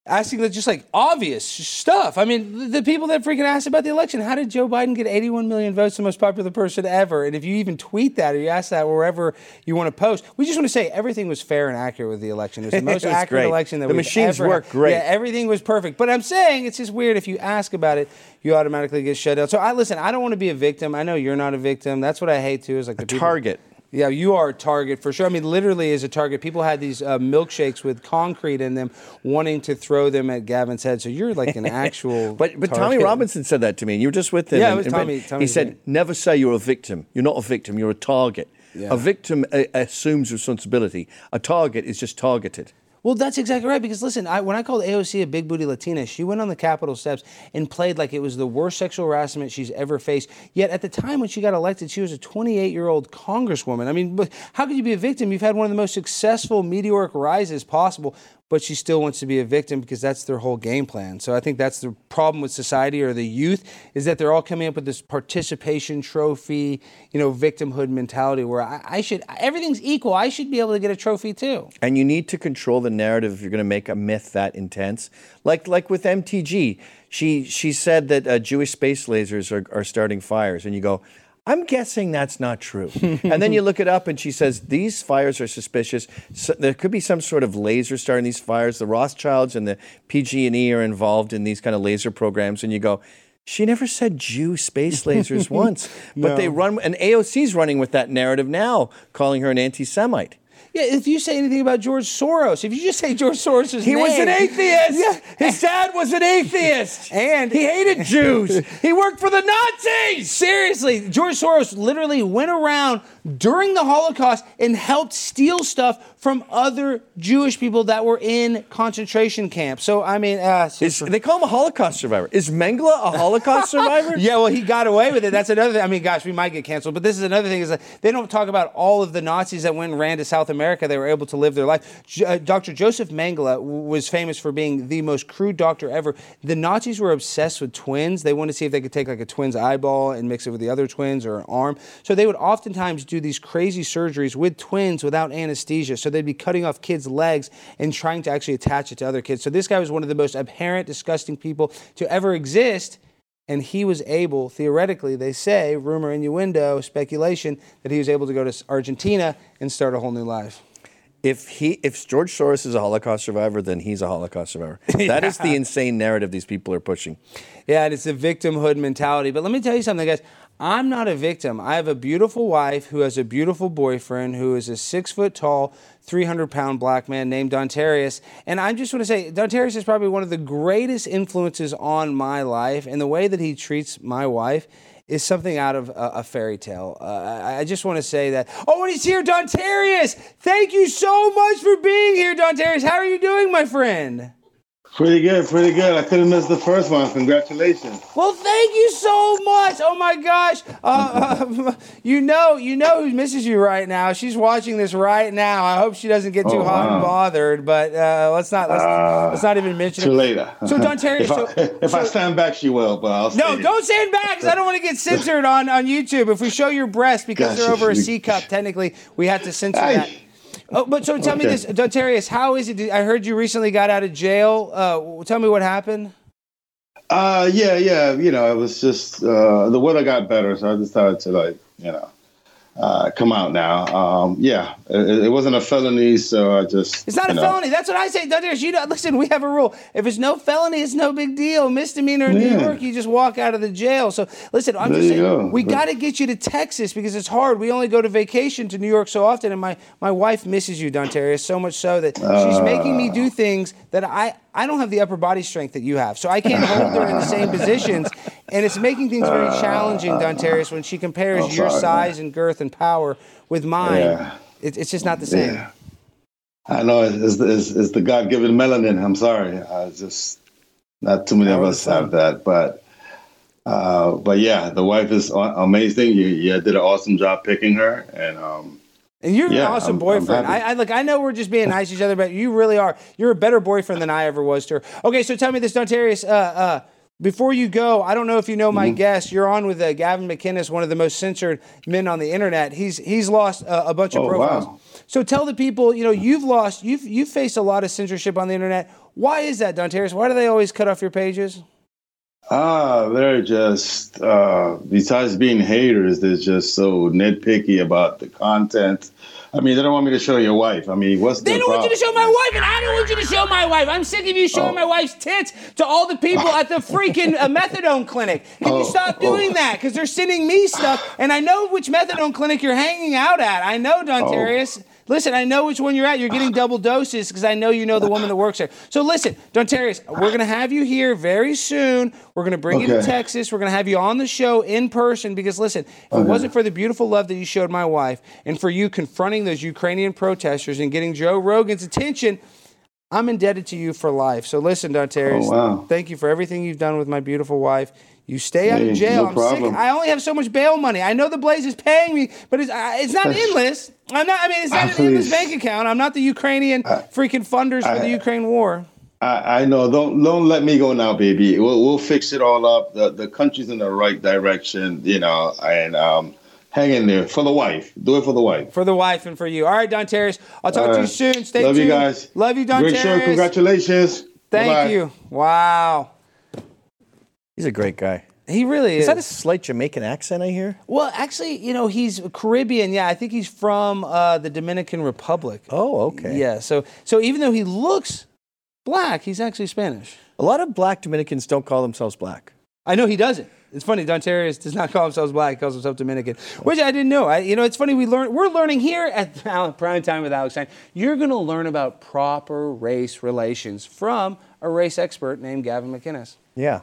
Asking the just like obvious stuff. I mean, the people that freaking asked about the election, how did Joe Biden get 81 million votes, the most popular person ever? And if you even tweet that or you ask that wherever you want to post, we just want to say everything was fair and accurate with the election. It was the (laughs) most was accurate great. election that The we've machines ever had. worked great. Yeah, everything was perfect. But I'm saying it's just weird if you ask about it, you automatically get shut down. So I listen. I don't want to be a victim. I know you're not a victim. That's what I hate too. Is like the people- target. Yeah, you are a target for sure. I mean, literally as a target. People had these uh, milkshakes with concrete in them, wanting to throw them at Gavin's head. So you're like an (laughs) actual. But but Tommy. Robinson said that to me. and You were just with him. Yeah, it was and- Tommy- He said. "Never say you're a victim. You're not a victim. You're a target. Yeah. A victim uh, assumes responsibility. A target is just targeted." Well, that's exactly right. Because listen, I, when I called AOC a big booty Latina, she went on the Capitol steps and played like it was the worst sexual harassment she's ever faced. Yet at the time when she got elected, she was a 28 year old congresswoman. I mean, how could you be a victim? You've had one of the most successful meteoric rises possible, but she still wants to be a victim because that's their whole game plan. So I think that's the problem with society or the youth is that they're all coming up with this participation trophy, you know, victimhood mentality where I, I should everything's equal. I should be able to get a trophy too. And you need to control the narrative if you're going to make a myth that intense. Like like with MTG, she she said that uh, Jewish space lasers are, are starting fires, and you go. I'm guessing that's not true. (laughs) and then you look it up, and she says these fires are suspicious. So there could be some sort of laser starting these fires. The Rothschilds and the PG&E are involved in these kind of laser programs, and you go. She never said Jew space (laughs) lasers once, but they run, and AOC's running with that narrative now, calling her an anti-Semite. Yeah, if you say anything about George Soros, if you just say George Soros' He name, was an atheist. Yeah. His dad was an atheist. (laughs) And- he hated Jews. he worked for the Nazis. Seriously, George Soros literally went around during the Holocaust and helped steal stuff from other Jewish people that were in concentration camps. So I mean, uh, Is, they call him a Holocaust survivor. Is Mengele a Holocaust (laughs) survivor? Yeah, well, he got away with it. That's another thing. I mean, gosh, we might get canceled, but this is another thing is that they don't talk about all of the Nazis that went and ran to South America. They were able to live their life. Uh, Dr. Joseph Mengele was famous for being the most crude doctor ever. The Nazis were obsessed with twins. They wanted to see if they could take like a twin's eyeball and mix it with the other twins or an arm. So they would oftentimes do these crazy surgeries with twins without anesthesia. So they'd be cutting off kids' legs and trying to actually attach it to other kids. So this guy was one of the most abhorrent, disgusting people to ever exist. And he was able, theoretically, they say, rumor, innuendo, speculation, that he was able to go to Argentina and start a whole new life. If he, if George Soros is a Holocaust survivor, then he's a Holocaust survivor. That is (laughs) the insane narrative these people are pushing. Yeah, and it's a victimhood mentality. But let me tell you something, guys. I'm not a victim. I have a beautiful wife who has a beautiful boyfriend who is a six foot tall, 300 pound black man named Dontarius. And I just want to say, Dontarius is probably one of the greatest influences on my life. And the way that he treats my wife is something out of a, a fairy tale. Uh, I, I just want to say that. Oh, and he's here, Dontarius! Thank you so much for being here, Dontarius. How are you doing, my friend? Pretty good, pretty good. I couldn't miss the first one. Congratulations. Well, thank you so much. Oh my gosh, uh, uh, (laughs) you know, you know who misses you right now. She's watching this right now. I hope she doesn't get too Oh, hot and bothered. But uh, let's not let's, Uh, let's not even mention Too it. later. So, Dontarius, if, so, I, if I stand back, she will. But I'll no, don't stand back because I don't want to get censored on, on YouTube. If we show your breast because they're Gotcha. over a C cup, technically we have to censor Aye. that. Oh, but so tell me this, Dontarius, how is it? I heard you recently got out of jail. Uh, tell me what happened. Uh, yeah, yeah. You know, it was just uh, the weather got better, so I decided to like, you know, uh, come out now. Um, yeah, it, it wasn't a felony, so I just. It's not a know, felony. That's what I say. You know, listen, we have a rule. If it's no felony, it's no big deal. Misdemeanor in New York, you just walk out of the jail. So listen, I'm There just saying, go. we got to get you to Texas because it's hard. We only go to vacation to New York so often, and my, my wife misses you, Dontarius, so much so that she's making me do things that I, I don't have the upper body strength that you have. So I can't hold her in the same positions. And it's making things very challenging, Dontarius, when she compares Oh, your sorry, size and girth and power with mine. Yeah. It, it's just not the same. Yeah. I know it's, it's, it's the God given melanin. I'm sorry. I just not too many of us have that, but uh, but yeah, the wife is amazing. You, you did an awesome job picking her, and um, And you're Yeah, an awesome I'm- I'm boyfriend. I, I look. I know we're just being nice to each other, but you really are. You're a better boyfriend than I ever was to her. Okay, so tell me this, Dontarius. Uh, uh, before you go, I don't know if you know Mm-hmm. my guest. You're on with uh, Gavin McInnes, one of the most censored men on the internet. He's he's lost uh, a bunch of Oh, profiles. wow. So tell the people, you know, you've lost, you've you've faced a lot of censorship on the internet. Why is that, Dontarius? Why do they always cut off your pages? Ah, they're just uh, besides being haters, they're just so nitpicky about the content. I mean, they don't want me to show your wife. I mean, what's the They don't want you to show my wife, and I don't want you to show my wife. I'm sick of you showing Oh. my wife's tits to all the people at the freaking uh, methadone clinic. Can you Oh, stop oh. doing that? Because they're sending me stuff, and I know which methadone clinic you're hanging out at. I know, Dontarius. Listen, I know which one you're at. You're getting (sighs) double doses because I know you know the woman that works there. So listen, Dontarius, we're gonna have you here very soon. We're gonna bring you to Texas. We're gonna have you on the show in person because listen, if it wasn't for the beautiful love that you showed my wife and for you confronting those Ukrainian protesters and getting Joe Rogan's attention, I'm indebted to you for life. So listen, Dontarius, Oh, wow. thank you for everything you've done with my beautiful wife. You stay out of jail. no I'm sick. I only have so much bail money. I know the Blaze is paying me, but it's uh, it's not (laughs) endless. I'm not. I mean, it's not Ah, an endless bank account. I'm not the Ukrainian freaking funders for the I- Ukraine war. I, I know. Don't don't let me go now, baby. We'll we'll fix it all up. The the country's in the right direction, you know. And um, hang in there for the wife. Do it for the wife. For the wife and for you. All right, Dontarius. I'll talk to you soon. Stay love tuned. you guys. Love you, Dontarius. Great show. Congratulations. Thank Bye-bye. you. Wow. He's a great guy. He really is. Is that a slight Jamaican accent I hear? well, actually, you know, he's Caribbean. Yeah, I think he's from uh, the Dominican Republic. Oh, okay. Yeah. So, so even though he looks black, he's actually Spanish. A lot of black Dominicans don't call themselves black. I know he doesn't. It's funny. Dontarius does not call himself black; he calls himself Dominican, which I didn't know. I, you know, it's funny. We learn. We're learning here at (laughs) Prime Time with Alex Stein. You're going to learn about proper race relations from a race expert named Gavin McInnes. Yeah.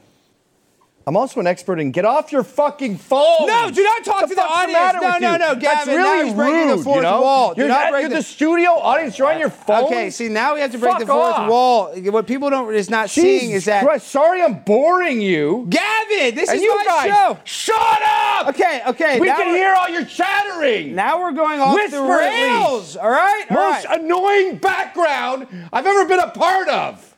I'm also an expert in get off your fucking phone. No, do not talk What to the the audience. No, no, no, That's Gavin, now really he's breaking the rude, fourth you know? wall. You're, not at- you're the- the studio audience. You're on your phone. Okay, see now we have to break the fourth off. wall. What people don't is not seeing is that Christ, sorry I'm boring you. Gavin, this and is you my guys, show. shut up. Okay, okay. We can hear all your chattering. Now we're going off Whisper the rails. All right, all Most right. annoying background I've ever been a part of.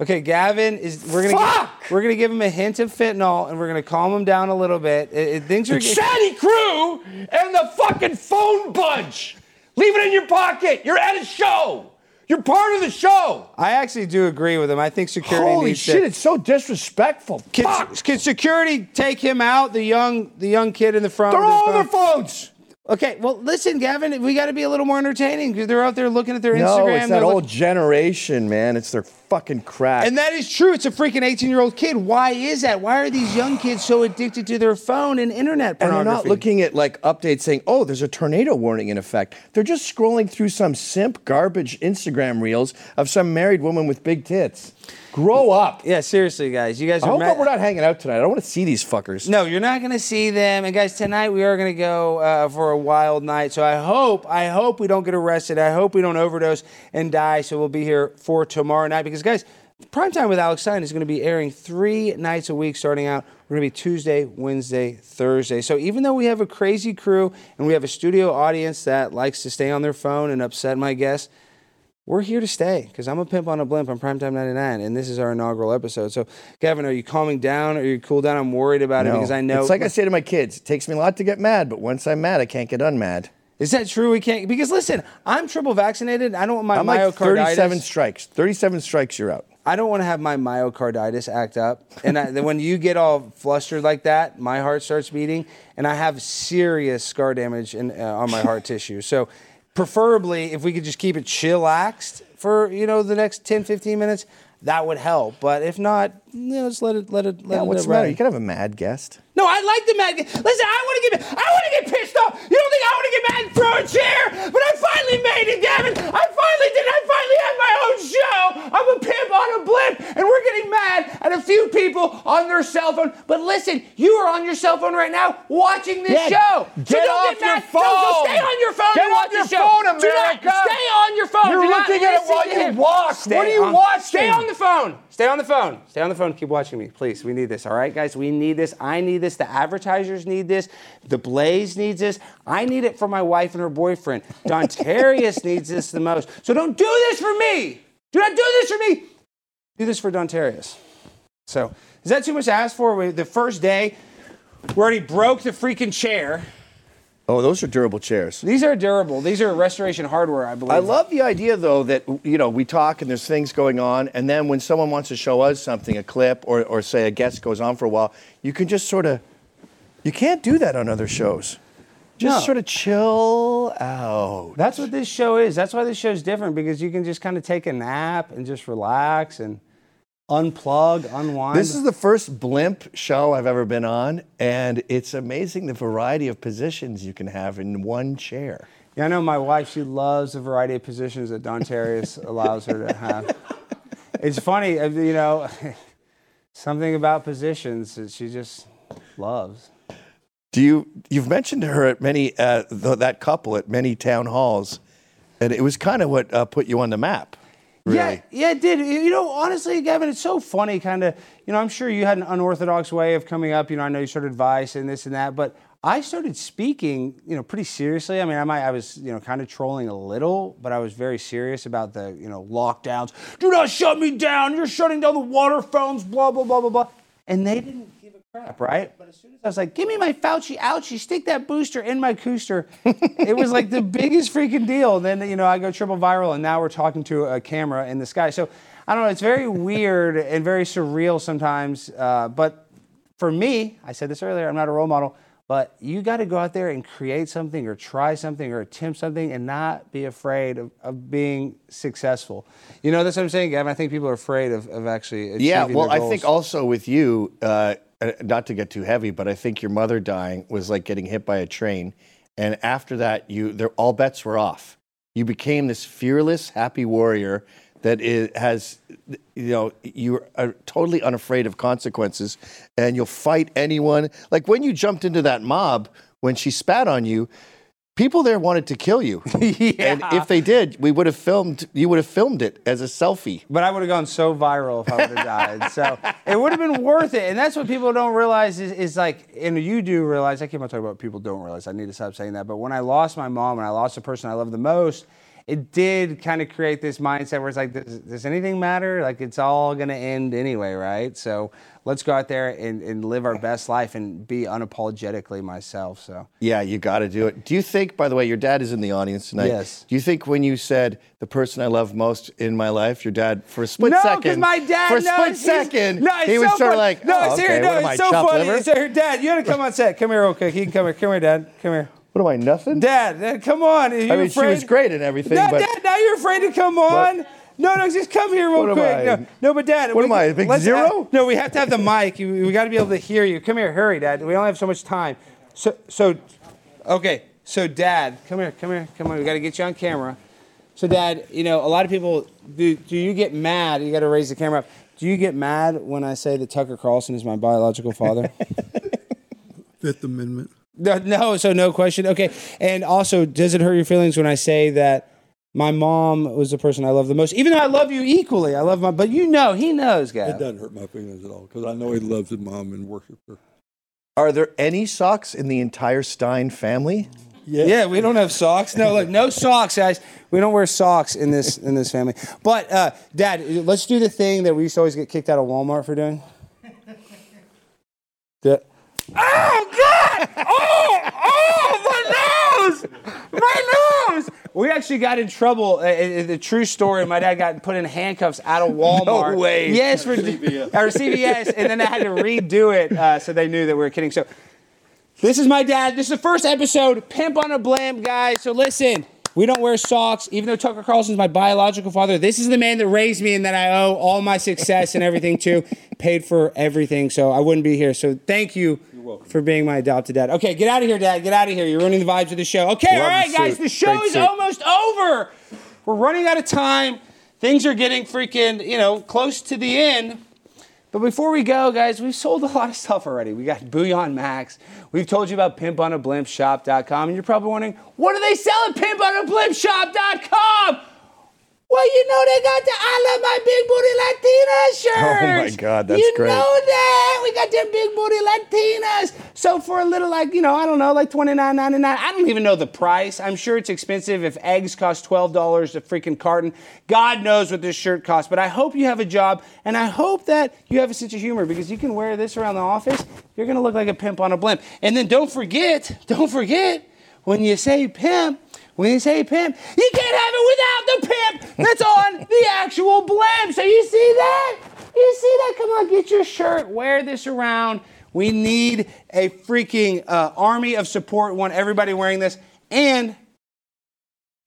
Okay, Gavin is. We're gonna Fuck! Give, we're gonna give him a hint of fentanyl, and we're gonna calm him down a little bit. It- it- things are. The chatty crew and the fucking phone bunch. Leave it in your pocket. You're at a show. You're part of the show. I actually do agree with him. I think security Holy needs shit, to. it's so disrespectful. Can, Fuck. can security take him out? The young, the young kid in the front. They're all on their phones. Okay, well, listen, Gavin, we got to be a little more entertaining because they're out there looking at their No, Instagram. it's they're that look- old generation, man. It's their fucking crack. And that is true. It's a freaking 18 year old kid. Why is that? Why are these young kids so addicted to their phone and internet And they're pornography? not looking at like updates saying, "Oh, there's a tornado warning in effect." They're just scrolling through some simp garbage Instagram reels of some married woman with big tits. Grow up. Yeah, seriously, guys. You guys are. I are hope ma- that we're not hanging out tonight. I don't want to see these fuckers. No, you're not going to see them. And guys, tonight we are going to go uh, for a wild night. So I hope, I hope we don't get arrested. I hope we don't overdose and die. So we'll be here for tomorrow night because, guys, Primetime with Alex Stein is going to be airing three nights a week starting out. We're going to be Tuesday, Wednesday, Thursday. So even though we have a crazy crew and we have a studio audience that likes to stay on their phone and upset my guests, we're here to stay because I'm a pimp on a blimp on Primetime 99, and this is our inaugural episode. So, Gavin, are you calming down? Are you cool down? I'm worried about it because I know. It's like I say to my kids, it takes me a lot to get mad, but once I'm mad, I can't get unmad. Is that true? We can't because listen, I'm triple vaccinated. I don't want my I'm like 37 strikes. 37 strikes, you're out. I don't want to have my myocarditis act up. And I, (laughs) then when you get all flustered like that, my heart starts beating, and I have serious scar damage in, uh, on my heart (laughs) tissue. So, preferably, if we could just keep it chillaxed for you know the next 10, 15 minutes, that would help. But if not, you know, just let it let it let Yeah, it what's the matter? You can have a mad guest. No, I like the mad. Listen, I want to get, I want to get pissed off. You don't think I want to get mad and throw a chair? But I finally made it, Gavin. I finally did. I finally had my own show. I'm a pimp on a blimp, and we're getting mad at a few people on their cell phone. But listen, you are on your cell phone right now watching this Yeah, show. so get don't off get your mad. No, so stay on your phone Get and off watch your the show. phone, Do not America. stay on your phone. You're Do looking at it while you walk. What are you watching? Stay on the phone. Stay on the phone. Stay on the phone. Keep watching me, please. We need this. All right, guys. We need this. I need this. The advertisers need this. The Blaze needs this. I need it for my wife and her boyfriend. Dontarius (laughs) needs this the most. So don't do this for me. Do not do this for me. Do this for Dontarius. So is that too much to ask for? The first day, we already broke the freaking chair. Oh, those are durable chairs. These are durable. These are restoration hardware, I believe. I love the idea, though, that you know we talk and there's things going on, and then when someone wants to show us something, a clip, or, or say a guest goes on for a while, you can just sort of. You can't do that on other shows. Just No. sort of chill out. That's what this show is. That's why this show's different because you can just kind of take a nap and just relax and unplug, unwind. This is the first blimp show I've ever been on, and it's amazing the variety of positions you can have in one chair. yeah, I know my wife. She loves the variety of positions that Dontarius (laughs) allows her to have. It's funny, uh, you know, (laughs) something about positions that she just loves. Do you? You've mentioned her at many uh, th- that couple at many town halls, and it was kind of what uh, put you on the map. Really. Yeah, yeah, it did. You know, honestly, Gavin, it's so funny, kind of. You know, I'm sure you had an unorthodox way of coming up. You know, I know you started Vice and this and that, but I started speaking, you know, pretty seriously. I mean, I might, I was, you know, kind of trolling a little, but I was very serious about the, you know, lockdowns. Do not shut me down. You're shutting down the water fountains. Blah blah blah blah blah. And they didn't crap, right? But as soon as I was like, "Give me my Fauci ouchie, stick that booster in my cooster," (laughs) it was like the biggest freaking deal. And then you know, I go triple viral, and now we're talking to a camera in the sky. So I don't know. It's very weird and very surreal sometimes. Uh, but for me, I said this earlier, I'm not a role model, but you got to go out there and create something or try something or attempt something and not be afraid of, of being successful. You know, that's what I'm saying, Gavin. I think people are afraid of, of actually achieving Yeah, well, their I think also with you, uh, not to get too heavy, but I think your mother dying was like getting hit by a train, and after that, you there all bets were off. You became this fearless, happy warrior that is, has, you know, you're uh, totally unafraid of consequences, and you'll fight anyone. Like when you jumped into that mob when she spat on you. People there wanted to kill you, (laughs) and if they did, we would have filmed. You would have filmed it as a selfie. But I would have gone so viral if I would have died. So it would have been worth it. And that's what people don't realize is, is like, and you do realize, I keep on talking about what people don't realize. I need to stop saying that. But when I lost my mom and I lost the person I love the most, it did kind of create this mindset where it's like, does, does anything matter? Like it's all going to end anyway, right? So let's go out there and, and live our best life and be unapologetically myself. So Yeah, you got to do it. Do you think, by the way, your dad is in the audience tonight? Yes. Do you think when you said the person I love most in my life, your dad, for a split no, second, because my dad for a knows split second, no, it's he was so sort funny. of like, no, oh, it's okay, here, no, it's I, so funny. liver? So, Dad, you gotta come on set. Come here, real quick. He can come here. Come here, Dad. Come here. What am I, nothing? Dad, Dad, come on. Are you I mean, she was great and everything, No, but Dad, now you're afraid to come on. No, no, just come here real What am quick. I? No, no, but Dad, What we- am I, a big let's- zero? no, we have to have the mic. You- We got to be able to hear you. Come here, hurry, Dad. We only have so much time. So, so, okay. So, Dad, come here, come here, come on. We got to get you on camera. So, Dad, you know, a lot of people do. Do you get mad? You got to raise the camera up. Do you get mad when I say that Tucker Carlson is my biological father? (laughs) Fifth Amendment. No, no, so no question. Okay. And also, does it hurt your feelings when I say that my mom was the person I love the most? Even though I love you equally, I love my, but you know, he knows, It doesn't hurt my feelings at all because I know he loves his mom and worships her. Are there any socks in the entire Stein family? Yeah, we don't have socks. No, look, no socks, guys. We don't wear socks in this in this family. But uh, Dad, let's do the thing that we used to always get kicked out of Walmart for doing. (laughs) The, oh God! Oh, my nose! My nose! We actually got in trouble. Uh, uh, the true story: my dad got put in handcuffs out (laughs) of Walmart. No way. Yes, for CVS. Or CVS, and then I had to redo it, uh, so they knew that we were kidding. So. This is my dad. This is the first episode, Pimp on a Blimp, guys. So listen, we don't wear socks, even though Tucker Carlson's my biological father. This is the man that raised me and that I owe all my success and everything to. (laughs) Paid for everything, so I wouldn't be here. So thank you for being my adopted dad. Okay, get out of here, dad. Get out of here. You're ruining the vibes of the show. Okay, Love all right, the guys. The show Great is suit. almost over. We're running out of time. Things are getting freaking, you know, close to the end. But before we go, guys, we've sold a lot of stuff already. We got BullionMax. We've told you about pimponablimpshop.com, and you're probably wondering, what do they sell at pimponablimpshop.com? Well, you know they got the I love my big booty Latina shirts. Oh my God, that's you great. know that we got them big booty Latinas. So for a little, like you know, I don't know, like twenty nine ninety nine. I don't even know the price. I'm sure it's expensive. If eggs cost twelve dollars a freaking carton, God knows what this shirt costs. But I hope you have a job, and I hope that you have a sense of humor because you can wear this around the office. You're gonna look like a pimp on a blimp. And then don't forget, don't forget when you say pimp. When you say pimp, you can't have it without the pimp that's on the actual blimp. So you see that? You see that? Come on, get your shirt. Wear this around. We need a freaking uh, army of support. We want everybody wearing this. And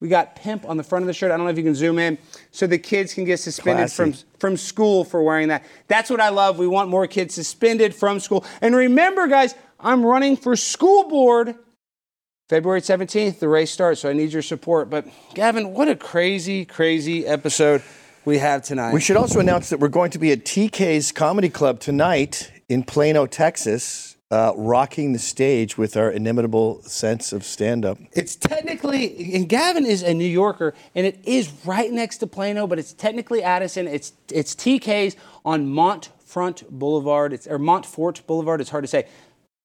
we got pimp on the front of the shirt. I don't know if you can zoom in, so the kids can get suspended from from school for wearing that. That's what I love. We want more kids suspended from school. And remember, guys, I'm running for school board. February 17th, the race starts, so I need your support. But Gavin, what a crazy, crazy episode we have tonight. We should also announce that we're going to be at TK's Comedy Club tonight in Plano, Texas, uh, rocking the stage with our inimitable sense of stand up. It's technically, and Gavin is a New Yorker, and it is right next to Plano, but it's technically Addison. It's it's TK's on Montfront Boulevard. It's or Montfort Boulevard. It's hard to say.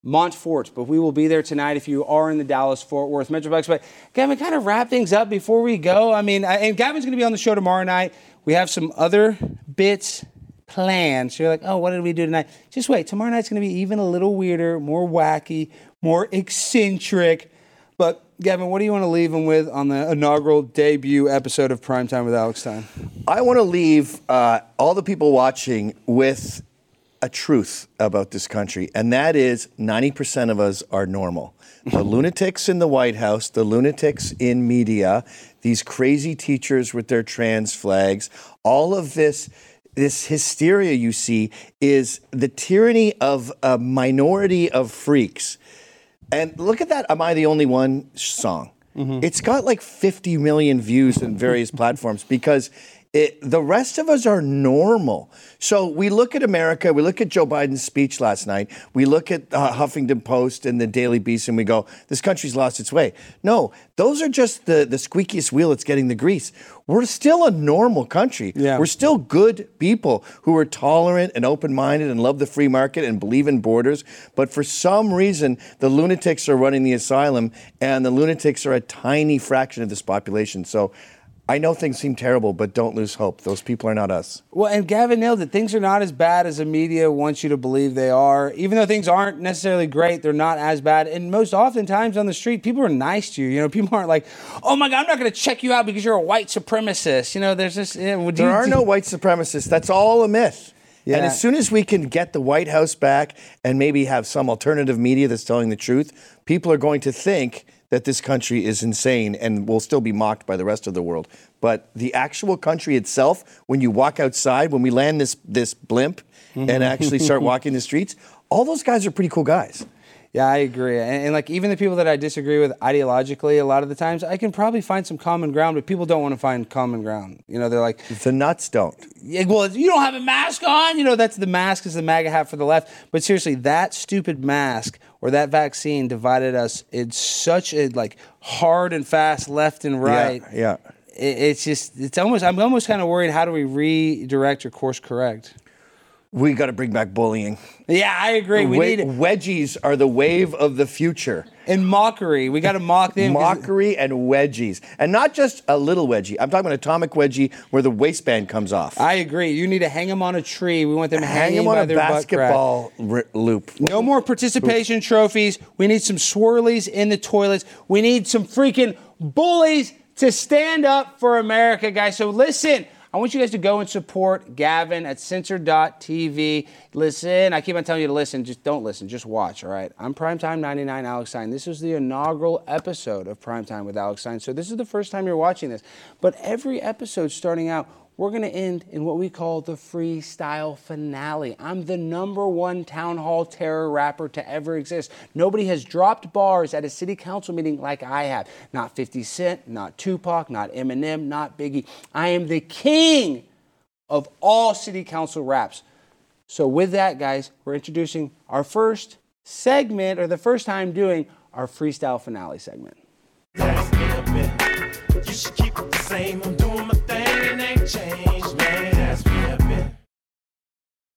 Montfort, but we will be there tonight if you are in the Dallas Fort Worth Metroplex. But Gavin, kind of wrap things up before we go. I mean, and Gavin's going to be on the show tomorrow night. We have some other bits planned. So you're like, oh, what did we do tonight? Just wait. Tomorrow night's going to be even a little weirder, more wacky, more eccentric. But Gavin, what do you want to leave them with on the inaugural debut episode of Primetime with Alex Stein? I want to leave uh, all the people watching with a truth about this country, and that is 90% of us are normal. The (laughs) lunatics in the White House, the lunatics in media, these crazy teachers with their trans flags, all of this. This hysteria you see is the tyranny of a minority of freaks. And look at that Am I the Only One song. Mm-hmm. It's got like 50 million views in various (laughs) platforms because it, the rest of us are normal. So we look at America, we look at Joe Biden's speech last night, we look at uh, Huffington Post and the Daily Beast, and we go, this country's lost its way. No, those are just the, the squeakiest wheel that's getting the grease. We're still a normal country. Yeah. We're still good people who are tolerant and open minded and love the free market and believe in borders. But for some reason, the lunatics are running the asylum, and the lunatics are a tiny fraction of this population. So I know things seem terrible, but don't lose hope. Those people are not us. Well, and Gavin nailed it. Things are not as bad as the media wants you to believe they are. Even though things aren't necessarily great, they're not as bad. And most oftentimes on the street, people are nice to you. You know, people aren't like, "Oh my God, I'm not going to check you out because you're a white supremacist." You know, there's just yeah, would There you- are no white supremacists. That's all a myth. Yeah. And as soon as we can get the White House back and maybe have some alternative media that's telling the truth, people are going to think that this country is insane and will still be mocked by the rest of the world. But the actual country itself, when you walk outside, when we land this this blimp Mm-hmm. and actually start (laughs) walking the streets, all those guys are pretty cool guys. Yeah, I agree. And, and like even the people that I disagree with ideologically, a lot of the times I can probably find some common ground, but people don't want to find common ground. You know, they're like, The nuts don't. Yeah, well, you don't have a mask on. You know, that's the mask is the MAGA hat for the left. But seriously, that stupid mask or that vaccine divided us in such a like hard and fast left and right. Yeah. yeah. It, it's just, it's almost, I'm almost kind of worried. How do we redirect or course correct? We got to bring back bullying. Yeah, I agree. We Wa- need wedgies are the wave of the future. and mockery. We got to mock them. 'cause- Mockery and wedgies. And not just a little wedgie. I'm talking about atomic wedgie where the waistband comes off. I agree. You need to hang them on a tree. We want them Hang hanging him on by a their butt crack. basketball loop. No more participation trophies. We need some swirlies in the toilets. We need some freaking bullies to stand up for America, guys. So listen, I want you guys to go and support Gavin at censor.tv. Listen, I keep on telling you to listen. Just don't listen. Just watch, all right? I'm Primetime 99 Alex Stein. This is the inaugural episode of Primetime with Alex Stein. So this is the first time you're watching this. But every episode starting out, we're going to end in what we call the freestyle finale. I'm the number one town hall terror rapper to ever exist. Nobody has dropped bars at a city council meeting like I have. Not 50 Cent, not Tupac, not Eminem, not Biggie. I am the king of all city council raps. So, with that, guys, we're introducing our first segment, or the first time doing our freestyle finale segment.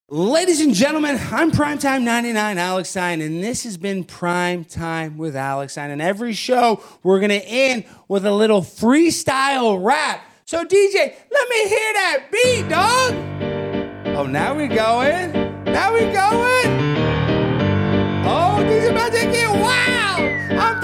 Ladies and gentlemen, I'm Primetime 99 Alex Stein, and this has been Prime Time with Alex Stein. And every show, we're going to end with a little freestyle rap. So, DJ, let me hear that beat, dog. Oh, now we're going. Now we're going. Oh, these about to get wild. I'm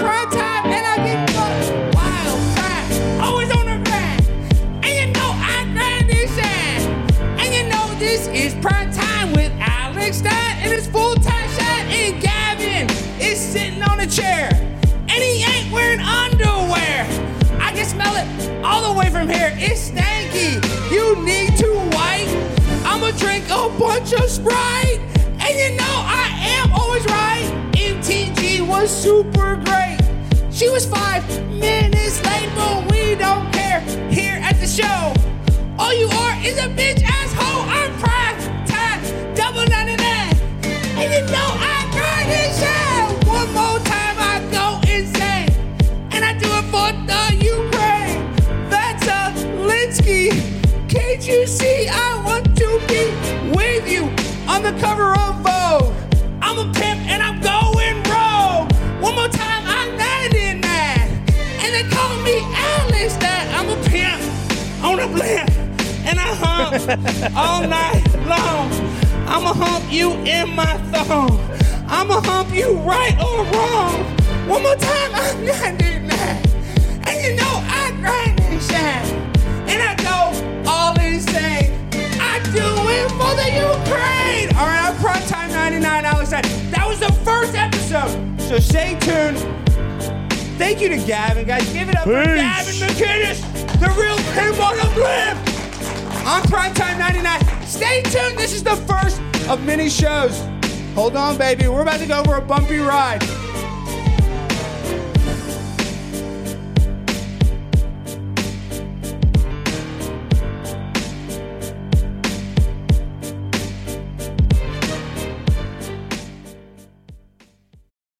bunch right. And you know I am always right. MTG was super great. She was five minutes late, but we don't care here at the show. All you are is a bitch asshole. I'm prime time, double 99. And you know I grind this shit. One more time I go insane. And I do it for the Ukraine. That's a Linsky. Can't you see I want to be with you on the cover of Vogue? I'm a pimp and I'm going rogue. One more time, I'm 99. And they call me Alice that I'm a pimp on a blimp. And I hump (laughs) all night long. I'ma hump you in my thong. I'ma hump you right or wrong. One more time, I'm 99. And you know I grind and shine. And I go all insane. I do it for the Ukraine. All right, I'm Prime Time 99, Alex. That was the first episode. So stay tuned. Thank you to Gavin, guys. Give it up for Gavin McInnes, the real the blimp. On Primetime 99. Stay tuned. This is the first of many shows. Hold on, baby. We're about to go over a bumpy ride.